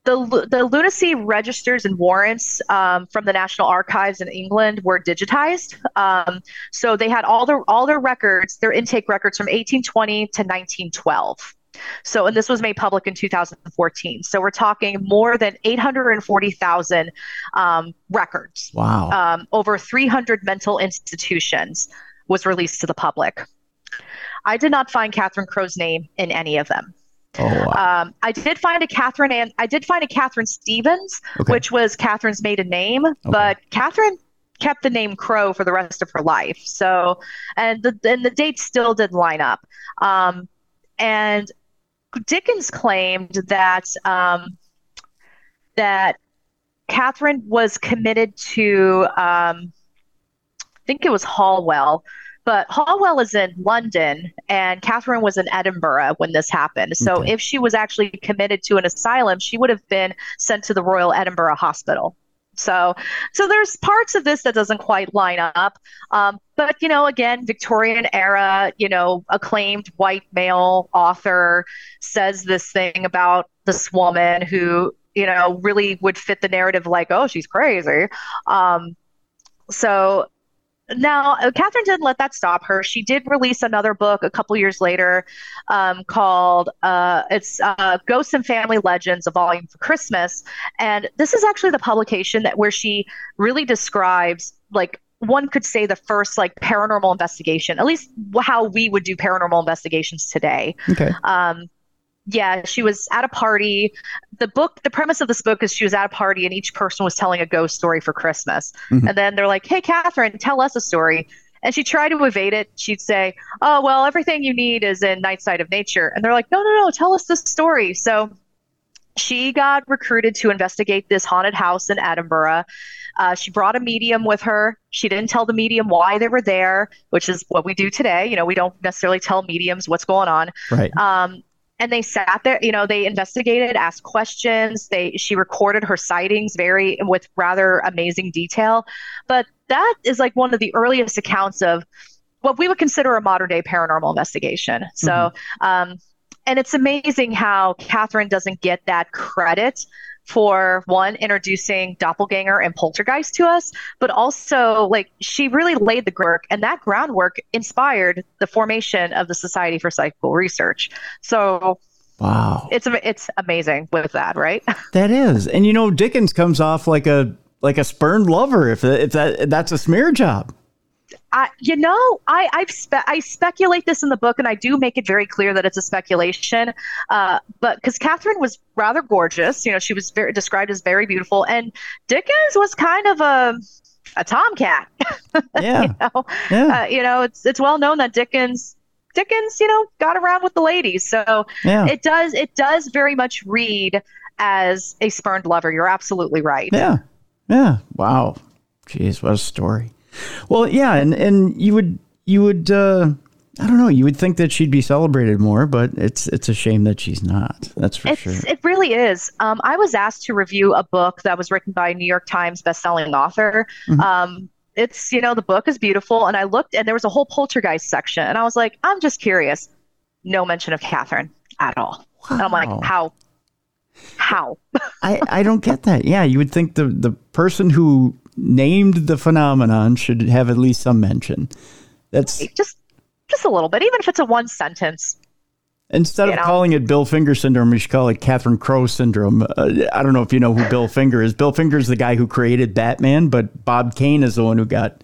the the lunacy registers and warrants um, from the National Archives in England were digitized. Um, so they had all their all their records, their intake records from 1820 to 1912. So, and this was made public in 2014. So we're talking more than 840,000 um, records. Wow. Um, over 300 mental institutions was released to the public. I did not find Catherine Crowe's name in any of them. Oh, wow. um, I did find a Catherine and I did find a Catherine Stevens, okay. which was Catherine's maiden name, okay. but Catherine kept the name Crowe for the rest of her life. So, and the and the dates still didn't line up. Um, and Dickens claimed that um, that Catherine was committed to, um, I think it was Hanwell, but Hanwell is in London and Catherine was in Edinburgh when this happened. So okay. if she was actually committed to an asylum, she would have been sent to the Royal Edinburgh Hospital. So, so there's parts of this that doesn't quite line up. Um, but you know, again, Victorian era, you know, acclaimed white male author says this thing about this woman who, you know, really would fit the narrative like, oh, she's crazy. Um, so now, uh, Catherine didn't let that stop her. She did release another book a couple years later um, called uh, it's uh, Ghosts and Family Legends, a volume for Christmas. And this is actually the publication that where she really describes like one could say the first like paranormal investigation, at least how we would do paranormal investigations today. Okay. Um, yeah, she was at a party. The book, the premise of this book is she was at a party and each person was telling a ghost story for Christmas. Mm-hmm. And then they're like, hey, Catherine, tell us a story. And she tried to evade it. She'd say, oh, well, everything you need is in Night Side of Nature. And they're like, no, no, no, tell us the story. So she got recruited to investigate this haunted house in Edinburgh. Uh, she brought a medium with her. She didn't tell the medium why they were there, which is what we do today. You know, we don't necessarily tell mediums what's going on. Right. Um, and they sat there you know they investigated asked questions. They she recorded her sightings very with rather amazing detail. But that is like one of the earliest accounts of what we would consider a modern day paranormal investigation. So mm-hmm. um, and it's amazing how catherine doesn't get that credit for one introducing doppelganger and poltergeist to us but also like she really laid the groundwork and that groundwork inspired the formation of the society for psychical research. So wow. it's it's amazing with that right? (laughs) That is. And you know dickens comes off like a like a spurned lover if if that that's a smear job I, you know, I I've spe- I speculate this in the book, and I do make it very clear that it's a speculation. Uh, but because Catherine was rather gorgeous, you know, she was very described as very beautiful, and Dickens was kind of a a tomcat. (laughs) Yeah, you know, yeah. Uh, you know, it's it's well known that Dickens Dickens, you know, got around with the ladies, so yeah. it does it does very much read as a spurned lover. You're absolutely right. Yeah, yeah. Wow, jeez, what a story. Well, yeah, and and you would you would uh, I don't know, you would think that she'd be celebrated more, but it's it's a shame that she's not. That's for it's, sure. It really is. Um, I was asked to review a book that was written by a New York Times bestselling author. Mm-hmm. Um, it's you know the book is beautiful, and I looked and there was a whole poltergeist section, and I was like, I'm just curious. No mention of Catherine at all. Wow. And I'm like, how? How? I, I don't get that. Yeah, you would think the the person who named the phenomenon should have at least some mention. That's just just a little bit, even if it's a one sentence. Instead of know? calling it Bill Finger syndrome, we should call it Catherine Crowe syndrome. Uh, I don't know if you know who Bill Finger is. Bill Finger is the guy who created Batman, but Bob Kane is the one who got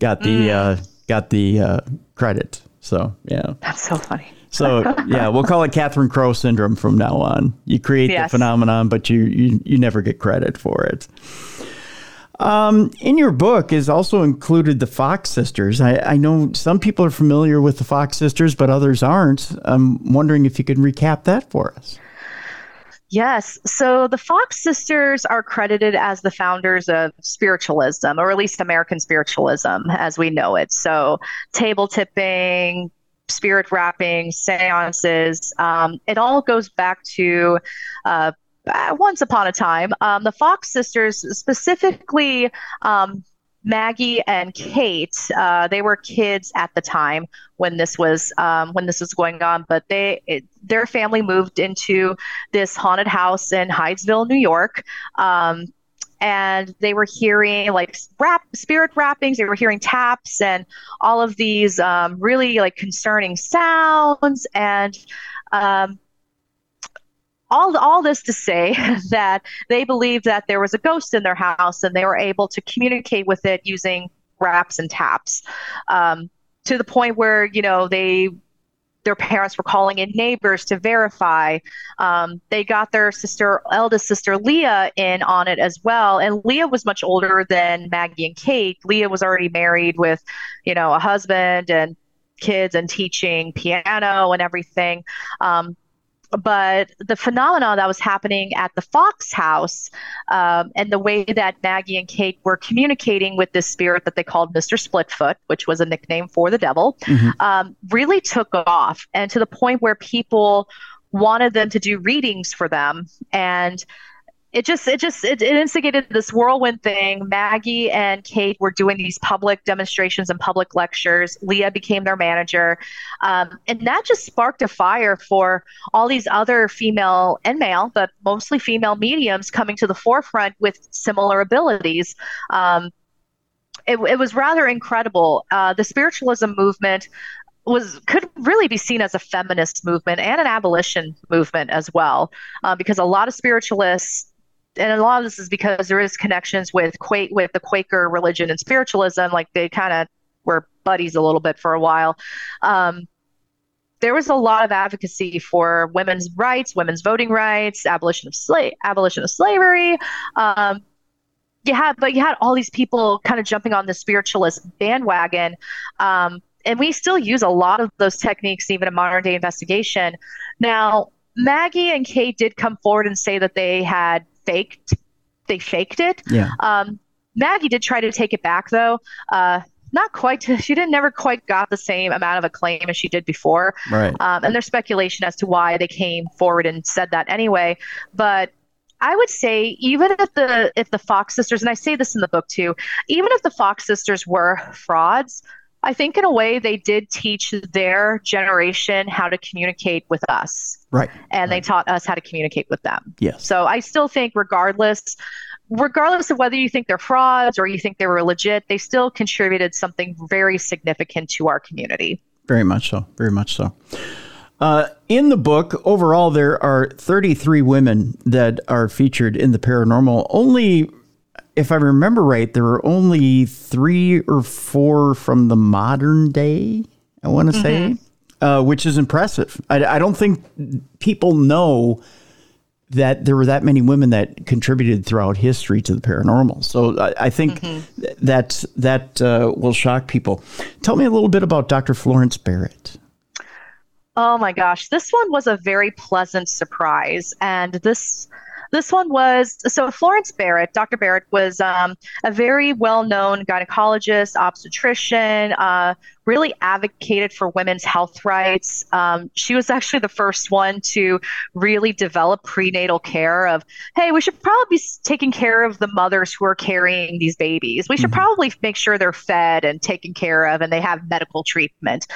got the mm. uh, got the uh, credit. So yeah, that's so funny. So yeah, we'll call it Catherine Crowe syndrome from now on. You create yes. the phenomenon, but you, you you never get credit for it. Um, in your book is also included the Fox sisters. I, I, know some people are familiar with the Fox sisters, but others aren't. I'm wondering if you could recap that for us. Yes. So the Fox sisters are credited as the founders of spiritualism, or at least American spiritualism as we know it. So table tipping, spirit rapping, seances, um, it all goes back to uh, once upon a time. Um, the Fox sisters, specifically um, Maggie and Kate, uh, they were kids at the time when this was um, when this was going on. But they it, their family moved into this haunted house in Hydesville, New York. Um, and they were hearing like rap spirit rappings they were hearing taps and all of these um, really like concerning sounds and um, all all this to say (laughs) that they believed that there was a ghost in their house and they were able to communicate with it using raps and taps um, to the point where you know they their parents were calling in neighbors to verify. Um, they got their sister, eldest sister Leah, in on it as well. And Leah was much older than Maggie and Kate. Leah was already married with, you know, a husband and kids and teaching piano and everything. Um, but the phenomenon that was happening at the Fox house um, and the way that Maggie and Kate were communicating with this spirit that they called Mr. Splitfoot, which was a nickname for the devil, mm-hmm. um, really took off. And to the point where people wanted them to do readings for them. And it just it just it, it, instigated this whirlwind thing. Maggie and kate were doing these public demonstrations and public lectures. Leah became their manager. Um, and that just sparked a fire for all these other female and male but mostly female mediums coming to the forefront with similar abilities. Um, it, it, was rather incredible. Uh, the spiritualism movement was could really be seen as a feminist movement and an abolition movement as well, uh, because a lot of spiritualists and a lot of this is because there is connections with Quake with the Quaker religion and spiritualism. Like they kind of were buddies a little bit for a while. Um, there was a lot of advocacy for women's rights, women's voting rights, abolition of slave, abolition of slavery. Um, you had, but you had all these people kind of jumping on the spiritualist bandwagon. Um, and we still use a lot of those techniques even in modern day investigation. Now, Maggie and Kate did come forward and say that they had faked they faked it. Yeah. Um, Maggie did try to take it back, though. Uh, not quite. (laughs) She didn't never quite got the same amount of acclaim as she did before. Right. Um, and there's speculation as to why they came forward and said that anyway. But I would say even if the if the Fox sisters, and I say this in the book too, even if the Fox sisters were frauds, I think in a way they did teach their generation how to communicate with us. Right. And right. they taught us how to communicate with them. Yes. So I still think regardless regardless of whether you think they're frauds or you think they were legit, they still contributed something very significant to our community. Very much so. Very much so. Uh, in the book, overall, there are 33 women that are featured in the paranormal. Only, if I remember right, there are only three or four from the modern day, I want to mm-hmm. say, uh, which is impressive. I, I don't think people know that there were that many women that contributed throughout history to the paranormal. So I, I think mm-hmm. that that uh, will shock people. Tell me a little bit about Dr. Florence Barrett. Oh my gosh, this one was a very pleasant surprise, and this this one was so Florence Barrett, Dr. Barrett was um, a very well known gynecologist, obstetrician, uh, really advocated for women's health rights. Um, she was actually the first one to really develop prenatal care of, hey, we should probably be taking care of the mothers who are carrying these babies. We should mm-hmm. probably make sure they're fed and taken care of and they have medical treatment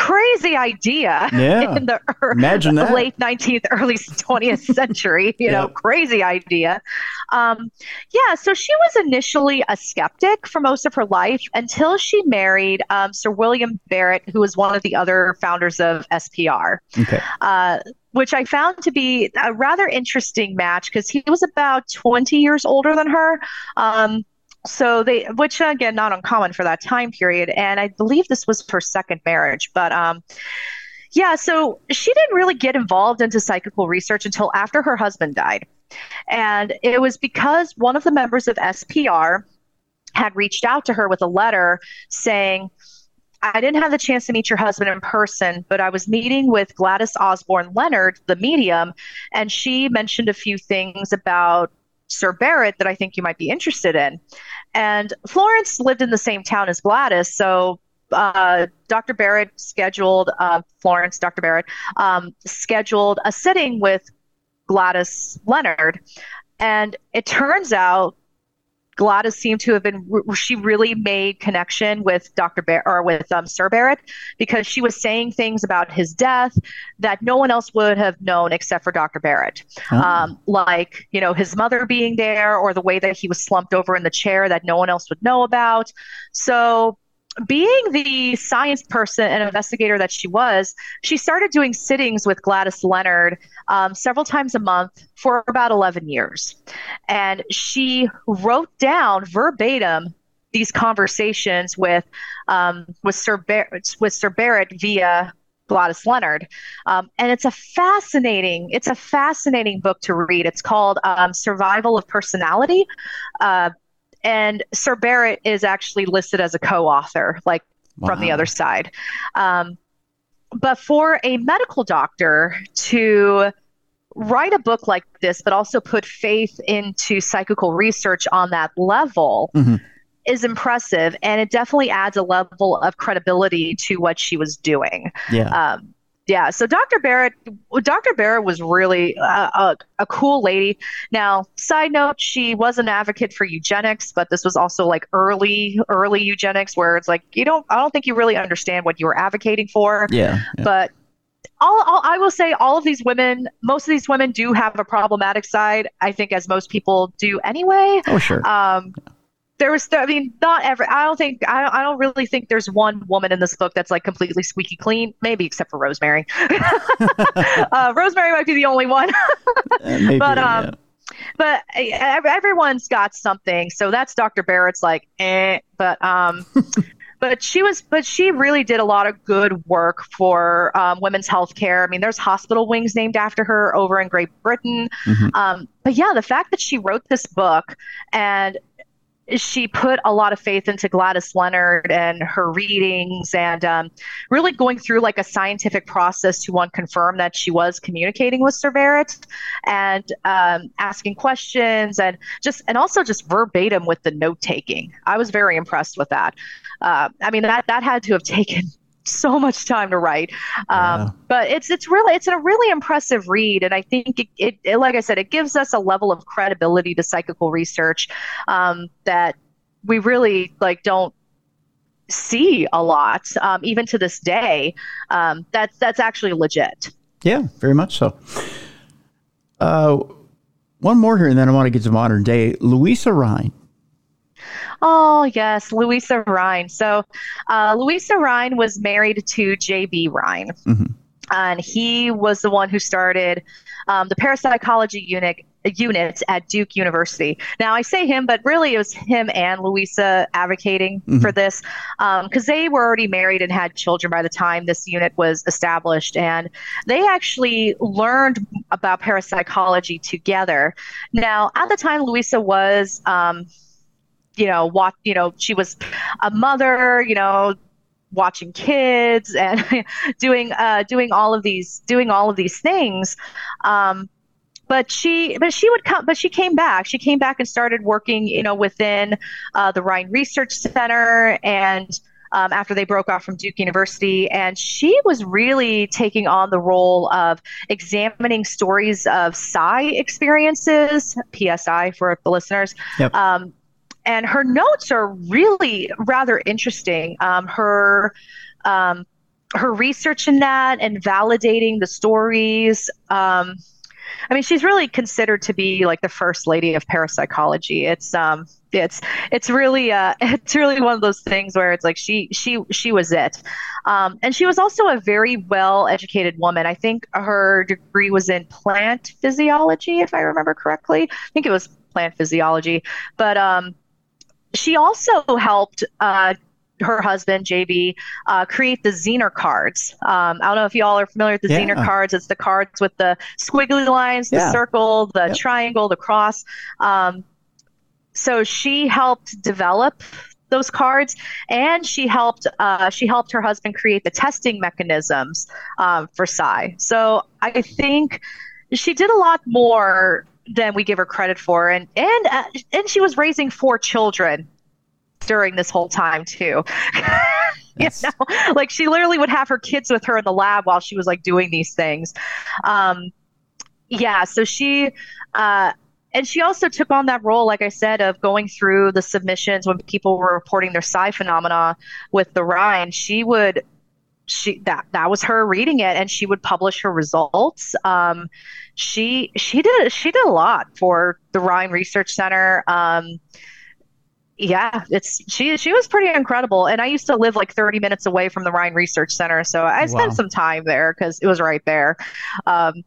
crazy idea yeah. (laughs) in the Imagine that. late 19th, early (laughs) 20th century. You know, crazy idea. Um, yeah, so she was initially a skeptic for most of her life until she married um, Sir William Barrett, who was one of the other founders of SPR. Okay. Uh, which I found to be a rather interesting match because he was about 20 years older than her. Um, so they which again not uncommon for that time period and i believe this was her second marriage but um yeah so she didn't really get involved into psychical research until after her husband died. And it was because one of the members of spr had reached out to her with a letter saying I didn't have the chance to meet your husband in person, but I was meeting with Gladys Osborne Leonard, the medium, and she mentioned a few things about Sir Barrett that I think you might be interested in. And Florence lived in the same town as Gladys, so uh, Dr. Barrett scheduled uh, Florence, Dr. Barrett um, scheduled a sitting with Gladys Leonard, and it turns out Gladys seemed to have been she really made connection with Dr. Bar- or with um, Sir Barrett because she was saying things about his death that no one else would have known except for Dr. Barrett, oh. um, like you know his mother being there or the way that he was slumped over in the chair that no one else would know about. So being the science person and investigator that she was, she started doing sittings with Gladys Leonard um, several times a month for about 11 years. And she wrote down verbatim these conversations with um, with Sir Barrett, with Sir Barrett via Gladys Leonard, um, and it's a fascinating it's a fascinating book to read. It's called um, Survival of Personality. Uh, and Sir Barrett is actually listed as a co-author, like wow. from the other side. Um, but for a medical doctor to write a book like this, but also put faith into psychical research on that level. Mm-hmm. Is impressive, and it definitely adds a level of credibility to what she was doing. Yeah. Um, yeah so dr barrett dr barrett was really a, a, a, cool lady now side note she was an advocate for eugenics but this was also like early early eugenics where it's like you don't i don't think you really understand what you were advocating for yeah, yeah. but all, all, I will say, all of these women, most of these women do have a problematic side. I think, as most people do anyway. Oh, sure. Um, there was i mean not every i don't think I don't, I don't really think there's one woman in this book that's like completely squeaky clean maybe except for rosemary. (laughs) Uh, rosemary might be the only one. (laughs) Uh, maybe, but um yeah. but uh, everyone's got something. So that's dr barrett's like eh but um (laughs) but she was but she really did a lot of good work for um, women's health care. I mean there's hospital wings named after her over in great britain. Mm-hmm. um, but yeah the fact that she wrote this book and she put a lot of faith into Gladys Leonard and her readings and um, really going through like a scientific process to one confirm that she was communicating with Sir and um, asking questions and just and also just verbatim with the note taking. I was very impressed with that. Uh, I mean that that had to have (laughs) taken so much time to write. Um, yeah. But it's it's really it's a really impressive read, and I think it, it, it, like I said, it gives us a level of credibility to psychical research um, that we really like don't see a lot, um, even to this day. Um, that's that's actually legit. Yeah, very much so. Uh, one more here, and then I want to get to modern day. Louisa Rhine Oh, yes, Louisa Rhine. So, uh, Louisa Rhine was married to J.B. Rhine. Mm-hmm. And he was the one who started um, the parapsychology unit unit at Duke University. Now I say him, but really it was him and Louisa advocating mm-hmm. for this because um, they were already married and had children by the time this unit was established, and they actually learned about parapsychology together. Now at the time, Louisa was. Um, you know, watch, you know, she was a mother, you know, watching kids and (laughs) doing uh, doing all of these doing all of these things. Um, but she but she would come but she came back she came back and started working you know within uh, the rhine research center and um, after they broke off from duke university and she was really taking on the role of examining stories of psi experiences psi for the listeners yep. um, and her notes are really rather interesting. Um, her um, her research in that and validating the stories. Um, I mean, she's really considered to be like the first lady of parapsychology. It's um, it's it's really uh, (laughs) it's really one of those things where it's like she she she was it, um, and she was also a very well educated woman. I think her degree was in plant physiology, if I remember correctly. I think it was plant physiology, but um, she also helped uh, her husband JB uh, create the Zener cards. Um, I don't know if y'all are familiar with the yeah. Zener cards. It's the cards with the squiggly lines, the yeah. circle, the yep. triangle, the cross. Um, so she helped develop those cards, and she helped uh, she helped her husband create the testing mechanisms um, for Psi. So I think she did a lot more than we give her credit for, and and uh, and she was raising four children during this whole time too. (laughs) you know, like she literally would have her kids with her in the lab while she was like doing these things. Um, yeah, so she. Uh, and she also took on that role, like I said, of going through the submissions when people were reporting their psi phenomena with the Rhine. She would she that that was her reading it and she would publish her results. Um, she she did she did a lot for the rhine research center. Um, yeah it's she she was pretty incredible and i used to live like 30 minutes away from the rhine research center so i spent some time there because it was right there. Um,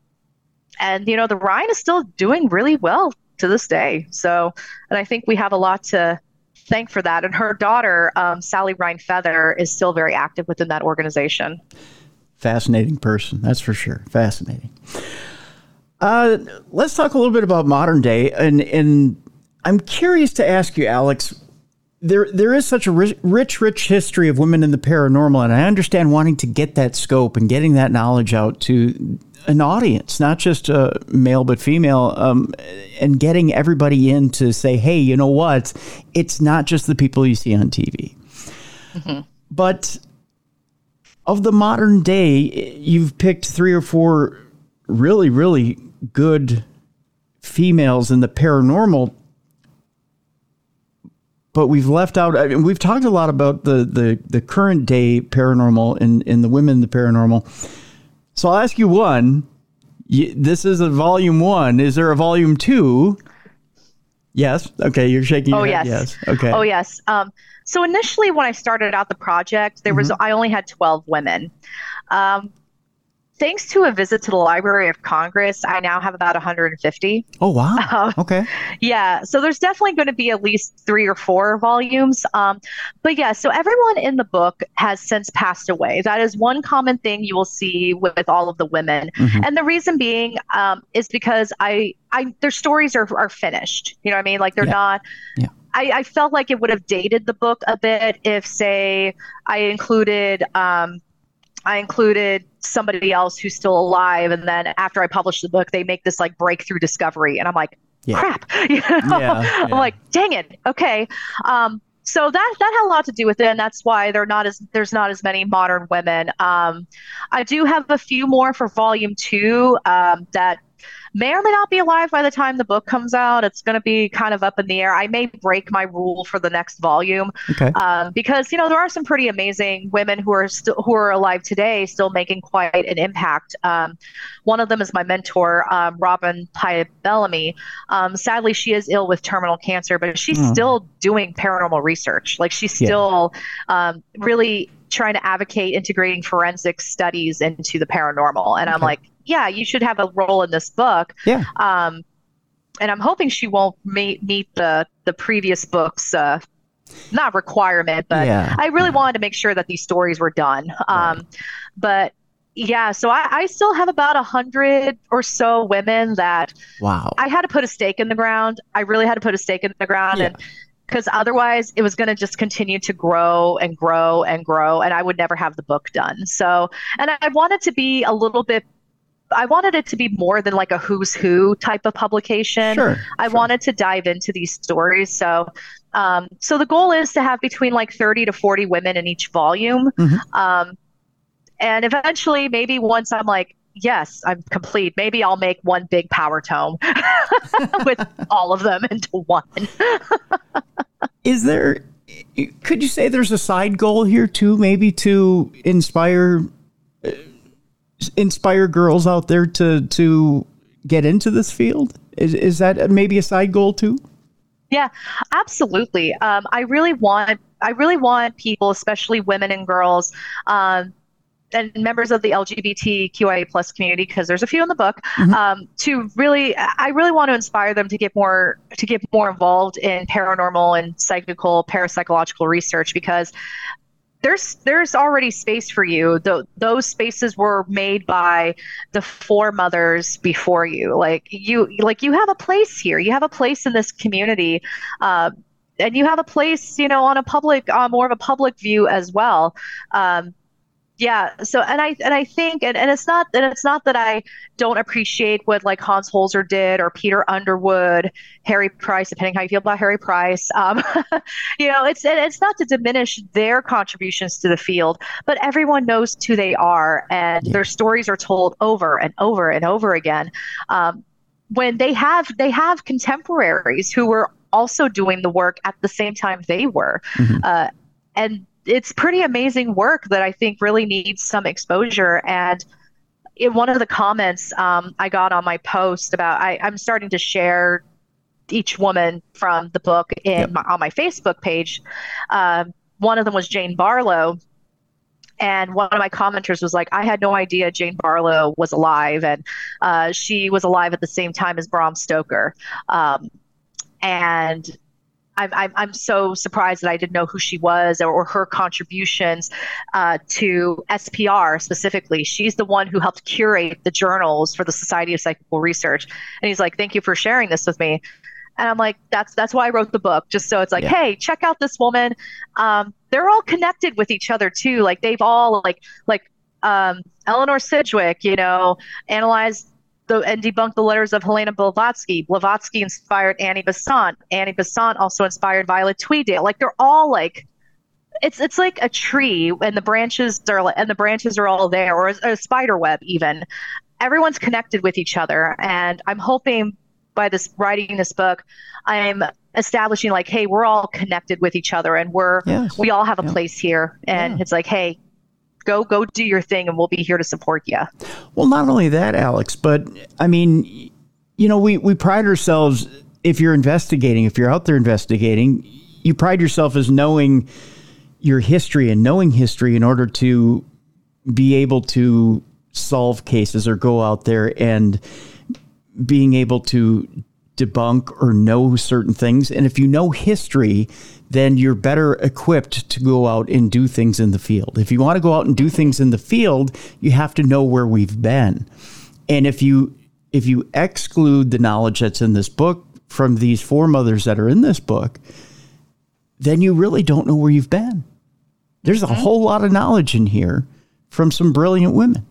and you know the rhine is still doing really well to this day so and i think we have a lot to thank for that. And her daughter, um, Sally Rhine Feather, is still very active within that organization. Fascinating person, that's for sure. Fascinating. Uh, let's talk a little bit about modern day, and and I'm curious to ask you, Alex. There, there is such a rich, rich, rich history of women in the paranormal, and I understand wanting to get that scope and getting that knowledge out to an audience, not just uh, male but female, um, and getting everybody in to say, "Hey, you know what? It's not just the people you see on TV." Mm-hmm. But of the modern day, you've picked three or four really, really good females in the paranormal. But we've left out. I mean, we've talked a lot about the the, the current day paranormal and, and the women in the paranormal so I'll ask you one. this is a volume one. Is there a volume two? Yes. Okay. You're shaking. Oh yes. Yes. Okay. Oh yes. Um, so initially, when I started out the project, there was mm-hmm. I only had 12 women. Um, thanks to a visit to the Library of Congress, I now have about 150. Oh, wow. Um, okay. Yeah. So there's definitely going to be at least three or four volumes. Um, but yeah, so everyone in the book has since passed away. That is one common thing you will see with, with all of the women. Mm-hmm. And the reason being um, is because I, I, their stories are, are finished. You know what I mean? Like they're yeah. not. Yeah I, I, felt like it would have dated the book a bit if, say, I included um, I included somebody else who's still alive, and then after I publish the book, they make this like breakthrough discovery, and I'm like, yeah. crap, (laughs) you know? yeah, yeah. I'm like, dang it, okay. Um, so that that had a lot to do with it, and that's why they're not as there's not as many modern women. Um, I do have a few more for volume two um, that may or may not be alive by the time the book comes out. It's going to be kind of up in the air. I may break my rule for the next volume okay. um, because you know there are some pretty amazing women who are still who are alive today, still making quite an impact. Um, one of them is my mentor, um, Robin Pye Bellamy. Um, sadly, she is ill with terminal cancer, but she's mm. still doing paranormal research. Like she's still yeah. Um, really trying to advocate integrating forensic studies into the paranormal. And okay. I'm like, yeah, you should have a role in this book. Yeah. Um, and I'm hoping she won't meet, meet the the previous books. Uh, not requirement, but yeah. I really yeah. wanted to make sure that these stories were done. Um, right. But yeah, so I, I, still have about a hundred or so women that wow I had to put a stake in the ground. I really had to put a stake in the ground, yeah. and because otherwise it was going to just continue to grow and grow and grow, and I would never have the book done. So, and I wanted to be a little bit I wanted it to be more than like a who's who type of publication. Sure, I sure. wanted to dive into these stories. So, um, so the goal is to have between like 30 to 40 women in each volume. Mm-hmm. Um, and eventually, maybe once I'm like, yes, I'm complete, maybe I'll make one big power tome (laughs) with all of them into one. (laughs) is there, could you say there's a side goal here too, maybe to inspire inspire girls out there to to get into this field? Is is that maybe a side goal too? Yeah, absolutely. Um, I really want I really want people, especially women and girls, um, and members of the LGBTQIA plus community, because there's a few in the book, mm-hmm. um, to really, I really want to inspire them to get more to get more involved in paranormal and psychical parapsychological research because there's there's already space for you. The, those spaces were made by the foremothers before you. Like you, like you have a place here. You have a place in this community. Uh, and you have a place, you know, on a public, uh, more of a public view as well. Um, yeah so and i and i think and, and it's not and it's not that i don't appreciate what like hans holzer did or peter underwood harry price depending how you feel about harry price um, (laughs) you know it's it's not to diminish their contributions to the field but everyone knows who they are and yeah. their stories are told over and over and over again um, when they have they have contemporaries who were also doing the work at the same time they were mm-hmm. uh, and it's pretty amazing work that I think really needs some exposure. And in one of the comments um, I got on my post about I, I'm starting to share each woman from the book in yep. my, on my Facebook page. Um, one of them was Jane Barlow. And one of my commenters was like, I had no idea Jane Barlow was alive. And uh, she was alive at the same time as Bram Stoker. Um, and I'm, I'm, I'm so surprised that I didn't know who she was or, or her contributions uh, to SPR specifically. She's the one who helped curate the journals for the Society of Psychical Research. And he's like, "Thank you for sharing this with me." And I'm like, "That's that's why I wrote the book, just so it's like, yeah. hey, check out this woman. Um, they're all connected with each other too. Like they've all like like um, Eleanor Sidgwick, you know, analyzed the, and debunked the letters of Helena Blavatsky. Blavatsky inspired Annie Besant. Annie Besant also inspired Violet Tweedale. Like they're all like it's it's like a tree and the branches are and the branches are all there or a, a spider web even everyone's connected with each other and i'm hoping by this writing this book i'm establishing like hey we're all connected with each other and we're yes. we all have a yeah. place here and yeah. it's like hey go go do your thing and we'll be here to support you well not only that alex but i mean you know we we pride ourselves if you're investigating if you're out there investigating you pride yourself as knowing your history and knowing history in order to be able to solve cases or go out there and being able to debunk or know certain things and if you know history then you're better equipped to go out and do things in the field. If you want to go out and do things in the field, you have to know where we've been. And if you if you exclude the knowledge that's in this book from these foremothers that are in this book, then you really don't know where you've been. There's a mm-hmm. whole lot of knowledge in here from some brilliant women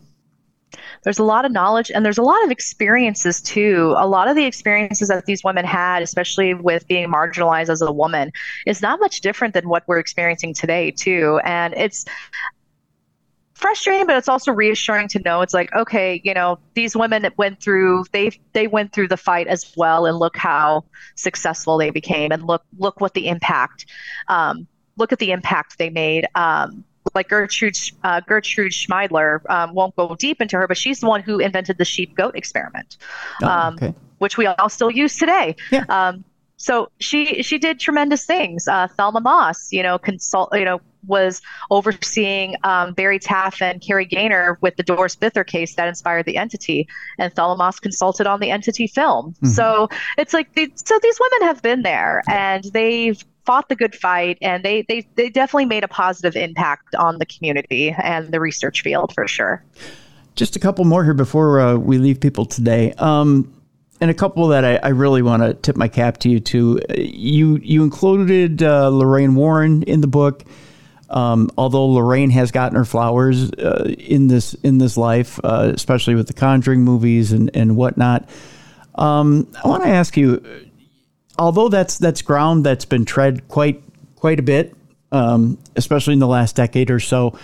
there's a lot of knowledge and there's a lot of experiences too. A lot of the experiences that these women had, especially with being marginalized as a woman, is not much different than what we're experiencing today too. And it's frustrating but it's also reassuring to know it's like okay you know these women went through they they went through the fight as well and look how successful they became and look look what the impact um, look at the impact they made um, like Gertrude uh, Gertrude Schmeidler um, won't go deep into her, but she's the one who invented the sheep goat experiment, oh, um, okay. which we all still use today. Yeah. Um, so she she did tremendous things. Uh, Thelma Moss, you know, consult, you know, was overseeing um, Barry Taff and Kerry Gaynor with the Doris Bither case that inspired the entity, and Thelma Moss consulted on the entity film. Mm-hmm. So it's like the, so these women have been there, and they've fought the good fight and they, they, they definitely made a positive impact on the community and the research field for sure. Just a couple more here before uh, we leave people today. Um, and a couple that I, I really want to tip my cap to you to. You you included uh, Lorraine Warren in the book. Um, although Lorraine has gotten her flowers uh, in this in this life, uh, especially with the Conjuring movies and and whatnot. Um, I want to ask you: although that's that's ground that's been tread quite quite a bit, um, especially in the last decade or so.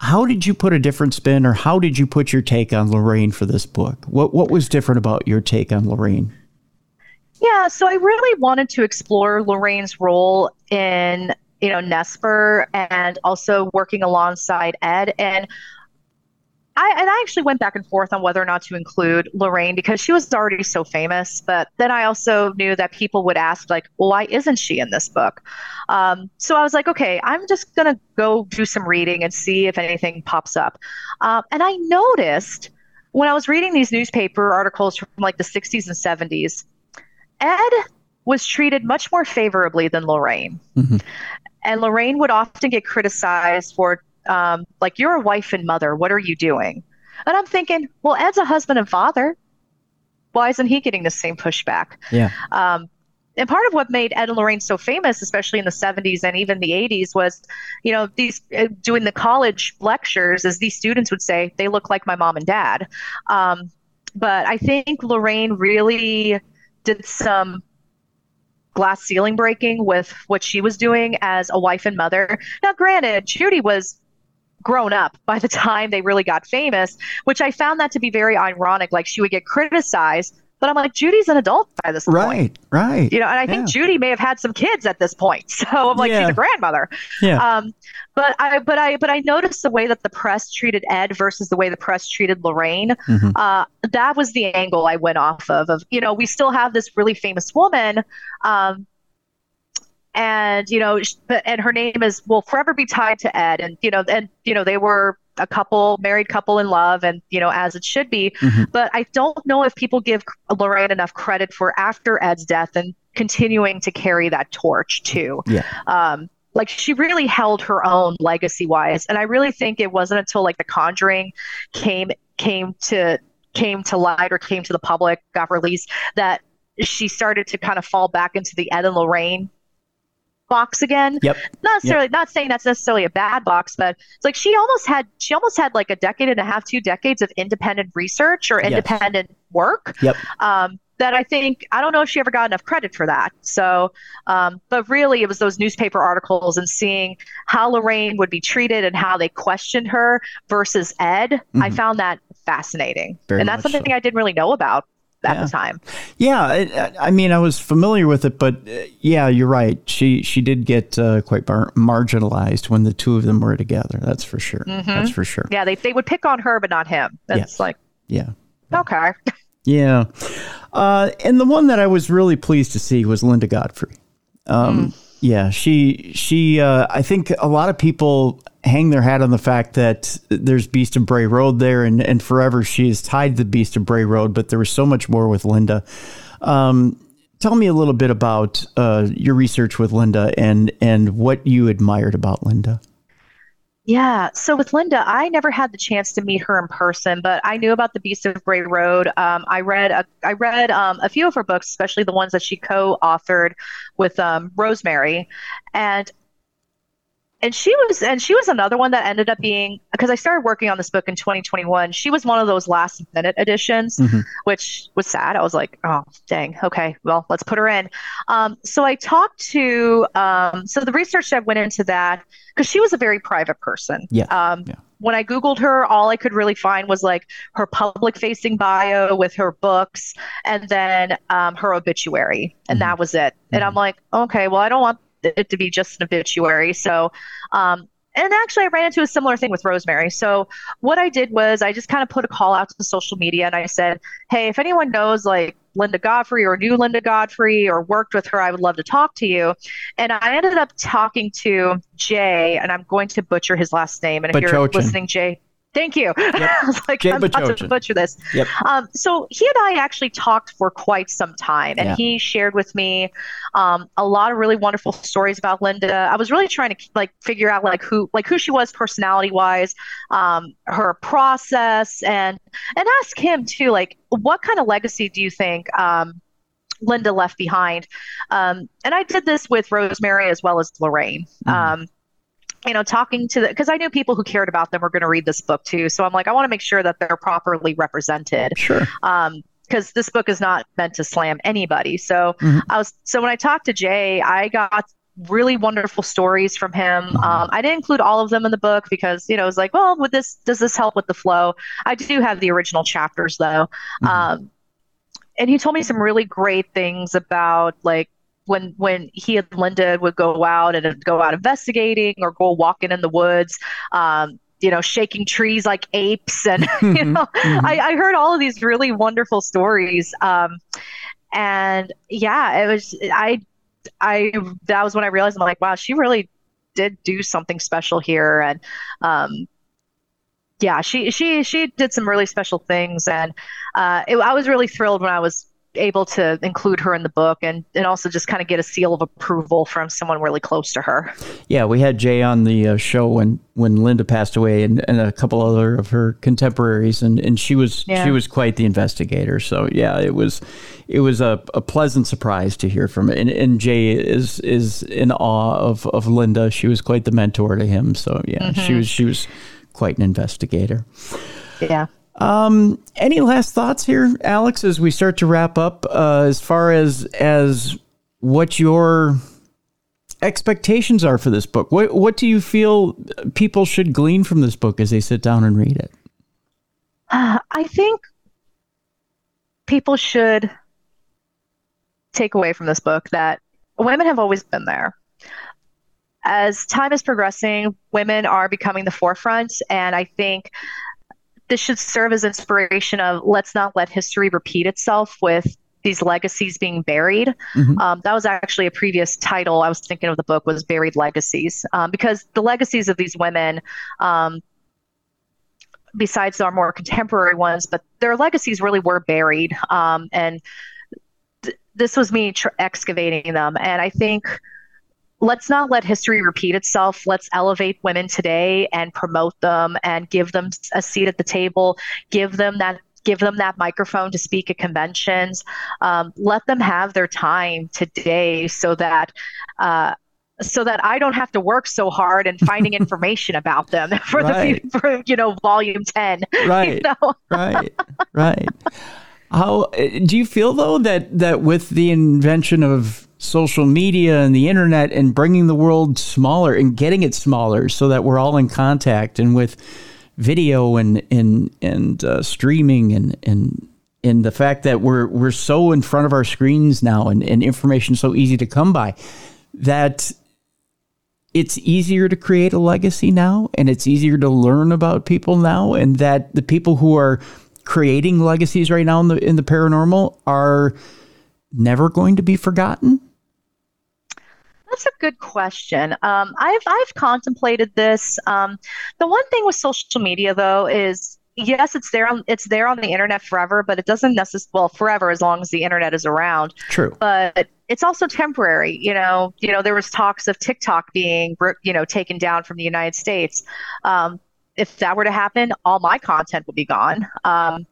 How did you put a different spin, or how did you put your take on Lorraine for this book? What what was different about your take on Lorraine? Yeah, so I really wanted to explore Lorraine's role in you know NESPR and also working alongside Ed and I, and I actually went back and forth on whether or not to include Lorraine because she was already so famous. But then I also knew that people would ask, like, well, why isn't she in this book? Um, so I was like, okay, I'm just going to go do some reading and see if anything pops up. Um, and I noticed when I was reading these newspaper articles from like the 60s and 70s, Ed was treated much more favorably than Lorraine. Mm-hmm. And Lorraine would often get criticized for um, like you're a wife and mother what are you doing and i'm thinking well ed's a husband and father why isn't he getting the same pushback yeah um, and part of what made Ed and Lorraine so famous, especially in the 70s and even the 80s, was, you know, these uh, doing the college lectures, as these students would say, they look like my mom and dad. Um, but I think Lorraine really did some glass ceiling breaking with what she was doing as a wife and mother. Now, granted, Judy was grown up by the time they really got famous, which I found that to be very ironic. Like she would get criticized, but I'm like, Judy's an adult by this right, point. Right, right. You know, and I think yeah. Judy may have had some kids at this point. (laughs) So I'm like, yeah. she's a grandmother. Yeah. Um, but I, but I, but I noticed the way that the press treated Ed versus the way the press treated Lorraine. Mm-hmm. Uh, that was the angle I went off of. Of you know, we still have this really famous woman. Um, and you know and her name is will forever be tied to ed. And you know and you know they were a couple married couple in love and you know as it should be. Mm-hmm. but i don't know if people give lorraine enough credit for after ed's death and continuing to carry that torch too. Yeah. Um like she really held her own legacy wise. And i really think it wasn't until like the conjuring came came to came to light or came to the public got released that she started to kind of fall back into the ed and lorraine box again. Yep. Not necessarily yep. not saying that's necessarily a bad box, but it's like she almost had she almost had like a decade and a half, two decades of independent research or independent yes. work. Yep. Um, that I think I don't know if she ever got enough credit for that. So, um, but really, it was those newspaper articles and seeing how Lorraine would be treated and how they questioned her versus Ed. Mm-hmm. I found that fascinating, Very and that's something so. I didn't really know about at yeah. the time. Yeah, I mean, I was familiar with it, but uh, yeah, you're right. She she did get uh, quite bar- marginalized when the two of them were together. That's for sure. Mm-hmm. That's for sure. Yeah, they they would pick on her, but not him. That's yes. like yeah. Okay. (laughs) yeah, uh, and the one that I was really pleased to see was Linda Godfrey. Um, mm. Yeah, she she. Uh, I think a lot of people hang their hat on the fact that there's Beast of Bray Road there, and, and forever she is tied to the Beast of Bray Road, but there was so much more with Linda. Um, tell me a little bit about uh, your research with Linda and and what you admired about Linda. Yeah. So with Linda, I never had the chance to meet her in person, but I knew about the Beast of Bray Road. Um, I read a, I read um, a few of her books, especially the ones that she co-authored with um, Rosemary, and and she was and she was another one that ended up being because I started working on this book in 2021. She was one of those last minute editions, mm-hmm. which was sad. I was like, oh dang, okay, well let's put her in. Um, so I talked to um, so the research that went into that because she was a very private person. Yeah. Um, yeah. When I googled her, all I could really find was like her public-facing bio with her books, and then um, her obituary, and mm-hmm. that was it. And mm-hmm. I'm like, okay, well I don't want it to be just an obituary. So, um, and actually, I ran into a similar thing with Rosemary. So, what I did was I just kind of put a call out to the social media and I said, hey, if anyone knows like Linda Godfrey or knew Linda Godfrey or worked with her, I would love to talk to you. And I ended up talking to Jay, and I'm going to butcher his last name. And if you're listening, Jay, Thank you. (laughs) Yep. I was like, Jay I'm about to butcher this. Yep. Um, so he and I actually talked for quite some time, and yeah. he shared with me um, a lot of really wonderful stories about Linda. I was really trying to like figure out like who like who she was personality wise, um, her process, and and ask him too like what kind of legacy do you think um, Linda left behind? Um, and I did this with Rosemary as well as Lorraine. Mm-hmm. You know, talking to the because I knew people who cared about them were going to read this book too. So I'm like, I want to make sure that they're properly represented. Sure. Um, because this book is not meant to slam anybody. So mm-hmm. I was so when I talked to Jay, I got really wonderful stories from him. Mm-hmm. Um, I didn't include all of them in the book because you know it was like, well, would this does this help with the flow? I do have the original chapters though. Mm-hmm. Um, and he told me some really great things about like when when he and Linda would go out and go out investigating or go walking in the woods. Um, you know, shaking trees like apes, and (laughs) you mm-hmm. know, mm-hmm. I, I, heard all of these really wonderful stories. Um, and yeah, it was I, I that was when I realized I'm like, wow, she really did do something special here, and um, yeah, she she she did some really special things, and uh, it, I was really thrilled when I was able to include her in the book and, and also just kind of get a seal of approval from someone really close to her. Yeah, we had Jay on the uh, show when, when Linda passed away and, and a couple other of her contemporaries and, and she was yeah. she was quite the investigator. So yeah, it was it was a, a pleasant surprise to hear from it. And, and Jay is is in awe of, of Linda. She was quite the mentor to him. So yeah, mm-hmm. she was she was quite an investigator. Yeah. Um, any last thoughts here, Alex, as we start to wrap up, uh, as far as as what your expectations are for this book? What what do you feel people should glean from this book as they sit down and read it? Uh, (sighs) I think people should take away from this book that women have always been there. As time is progressing, women are becoming the forefront, and I think this should serve as inspiration of let's not let history repeat itself with these legacies being buried. Mm-hmm. Um, that was actually a previous title I was thinking of the book was Buried Legacies, um, because the legacies of these women, um, besides our more contemporary ones, but their legacies really were buried. Um, and th- this was me tr- excavating them. And I think let's not let history repeat itself. Let's elevate women today and promote them and give them a seat at the table, give them that give them that microphone to speak at conventions. Um, let them have their time today so that. Uh, so that I don't have to work so hard and finding (laughs) information about them (laughs) for right. the for, you know volume ten. (laughs) Right. You know? right. Right. How do you feel though that that with the invention of social media and the internet and bringing the world smaller and getting it smaller so that we're all in contact and with video and and and uh, streaming and and and the fact that we're we're so in front of our screens now and, and information so easy to come by that it's easier to create a legacy now and it's easier to learn about people now and that the people who are creating legacies right now in the in the paranormal are never going to be forgotten that's a good question. Um, I've I've contemplated this. Um, the one thing with social media, though, is yes, it's there on it's there on the internet forever, but it doesn't necessarily well forever as long as the internet is around. True. But it's also temporary. You know, you know there was talks of TikTok being you know taken down from the United States. Um, if that were to happen, all my content would be gone. Um,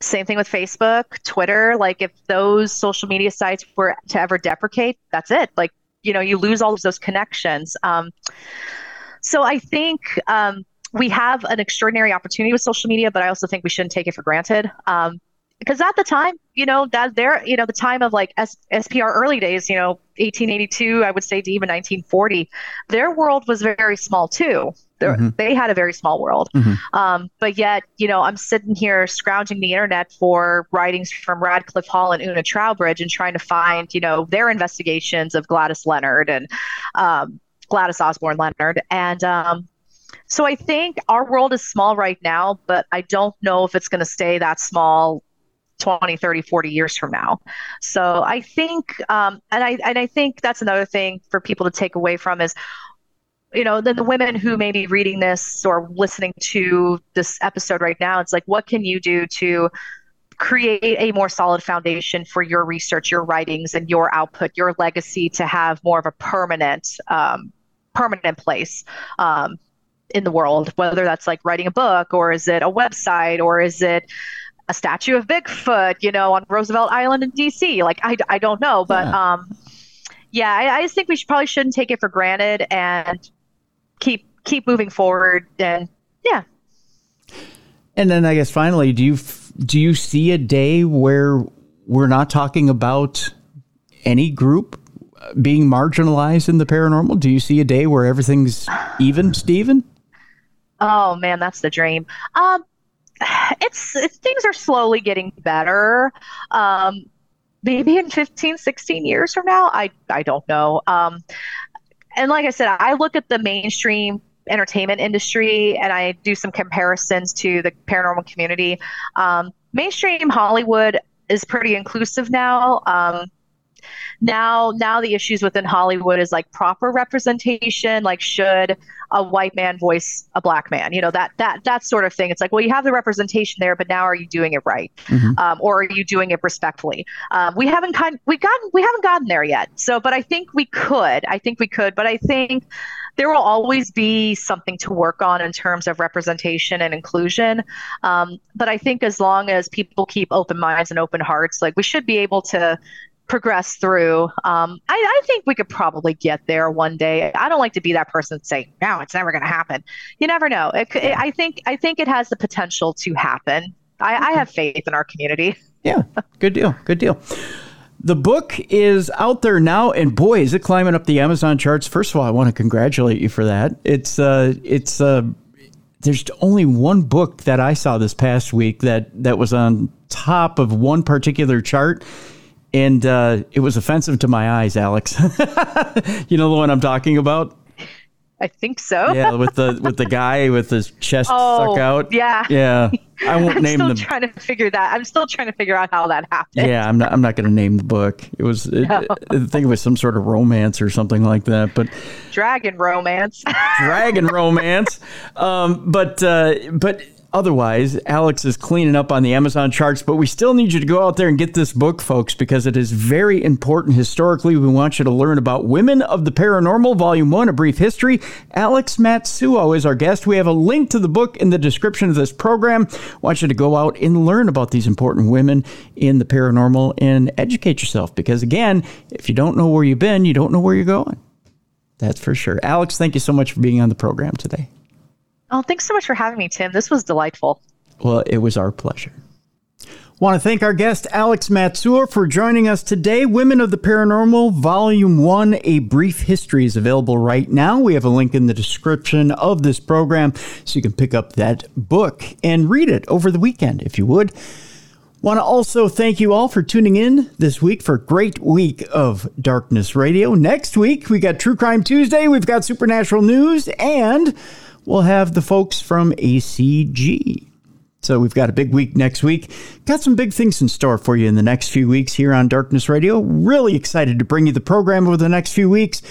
same thing with Facebook, Twitter. Like if those social media sites were to ever deprecate, that's it. Like you know, you lose all of those connections. Um, so I think um, we have an extraordinary opportunity with social media, but I also think we shouldn't take it for granted. Um, because at the time, you know, that there, you know, the time of like S- SPR early days, you know, 1882, I would say to even 1940, their world was very small too. Mm-hmm. They had a very small world. Mm-hmm. Um, but yet, you know, I'm sitting here scrounging the internet for writings from Radclyffe Hall and Una Troubridge and trying to find, you know, their investigations of Gladys Leonard and um, Gladys Osborne Leonard. And um, so I think our world is small right now, but I don't know if it's going to stay that small 20 30 40 years from now. So i think um, and i and i think that's another thing for people to take away from is you know then the women who may be reading this or listening to this episode right now it's like what can you do to create a more solid foundation for your research your writings and your output your legacy to have more of a permanent um, permanent place um, in the world whether that's like writing a book or is it a website or is it a statue of Bigfoot, you know, on Roosevelt Island in D.C. Like I, I don't know, but yeah. um, yeah, I, I just think we should probably shouldn't take it for granted and keep keep moving forward. And yeah. And then I guess finally, do you do you see a day where we're not talking about any group being marginalized in the paranormal? Do you see a day where everything's even, Stephen? Oh man, that's the dream. Um, it's, it's things are slowly getting better. Um, maybe in 15, 16 years from now, I I don't know. Um, and like I said, I look at the mainstream entertainment industry and I do some comparisons to the paranormal community. Um, mainstream Hollywood is pretty inclusive now. Um, now now the issues within hollywood is like proper representation like should a white man voice a black man you know that that that sort of thing it's like well you have the representation there but now are you doing it right mm-hmm. um, or are you doing it respectfully um, we haven't kind we gotten we haven't gotten there yet so but i think we could i think we could but i think there will always be something to work on in terms of representation and inclusion. Um, but I think as long as people keep open minds and open hearts, like we should be able to progress through. Um, I, I, think we could probably get there one day. I don't like to be that person saying, "No, it's never going to happen." You never know. It, it, I think I think it has the potential to happen. I, I have faith in our community. (laughs) Yeah, good deal. Good deal. The book is out there now, and boy, is it climbing up the Amazon charts. First of all, I want to congratulate you for that. It's uh, it's uh, there's only one book that I saw this past week that that was on top of one particular chart, and uh, it was offensive to my eyes, Alex. (laughs) you know the one I'm talking about. I think so. yeah, with the with the guy with his chest oh, stuck out. Yeah, yeah. I won't name (laughs) it. I'm name still the. Trying to figure that. I'm still trying to figure out how that happened. Yeah, I'm not. I'm not going to name the book. It was. It, no. I think it was some sort of romance or something like that. But dragon romance. (laughs) dragon romance. Um, but uh, but otherwise, Alex is cleaning up on the Amazon charts, but we still need you to go out there and get this book, folks, because it is very important historically. We want you to learn about Women of the Paranormal, Volume 1, A Brief History. Alex Matsuo is our guest. We have a link to the book in the description of this program. Want you to go out and learn about these important women in the paranormal and educate yourself, because again, if you don't know where you've been, you don't know where you're going. That's for sure. Alex, thank you so much for being on the program today. Oh, thanks so much for having me, Tim. This was delightful. Well, it was our pleasure. Want to thank our guest, Alex Matsuo, for joining us today. Women of the Paranormal, Volume 1, A Brief History is available right now. We have a link in the description of this program so you can pick up that book and read it over the weekend if you would. Want to also thank you all for tuning in this week for a great week of Darkness Radio. Next week, we got True Crime Tuesday, we've got Supernatural News, and we'll have the folks from ACG. So we've got a big week next week. Got some big things in store for you in the next few weeks here on Darkness Radio. Really excited to bring you the program over the next few weeks.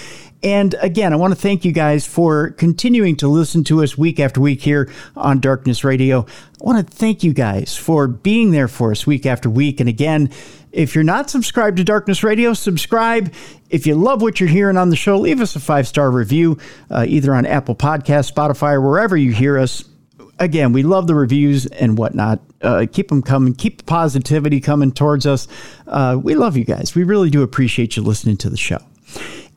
And again, I want to thank you guys for continuing to listen to us week after week here on Darkness Radio. I want to thank you guys for being there for us week after week. And again, if you're not subscribed to Darkness Radio, subscribe. If you love what you're hearing on the show, leave us a five star review, uh, either on Apple Podcast, Spotify, or wherever you hear us again, we love the reviews and whatnot. Uh, keep them coming. Keep the positivity coming towards us. Uh, we love you guys. We really do appreciate you listening to the show.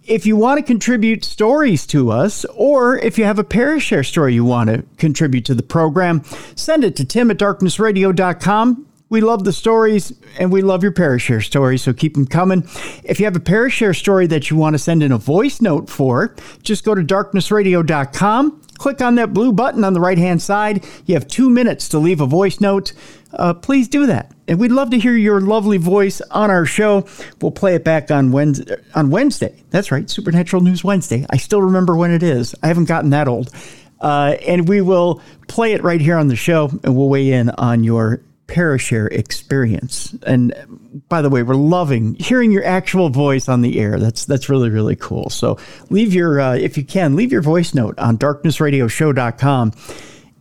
If you want to contribute stories to us, or if you have a Parashare story you want to contribute to the program, send it to tim at darknessradio.com. We love the stories and we love your Parashare stories, so keep them coming. If you have a Parashare story that you want to send in a voice note for, just go to darknessradio.com click on that blue button on the right hand side. You have two minutes to leave a voice note. Uh, please do that. And we'd love to hear your lovely voice on our show. We'll play it back on Wednesday. On Wednesday. That's right, Supernatural News Wednesday. I still remember when it is. I haven't gotten that old. Uh, and we will play it right here on the show, and we'll weigh in on your Parashare experience. And by the way, we're loving hearing your actual voice on the air. That's that's really really cool. So leave your uh, if you can leave your voice note on darknessradioshow.com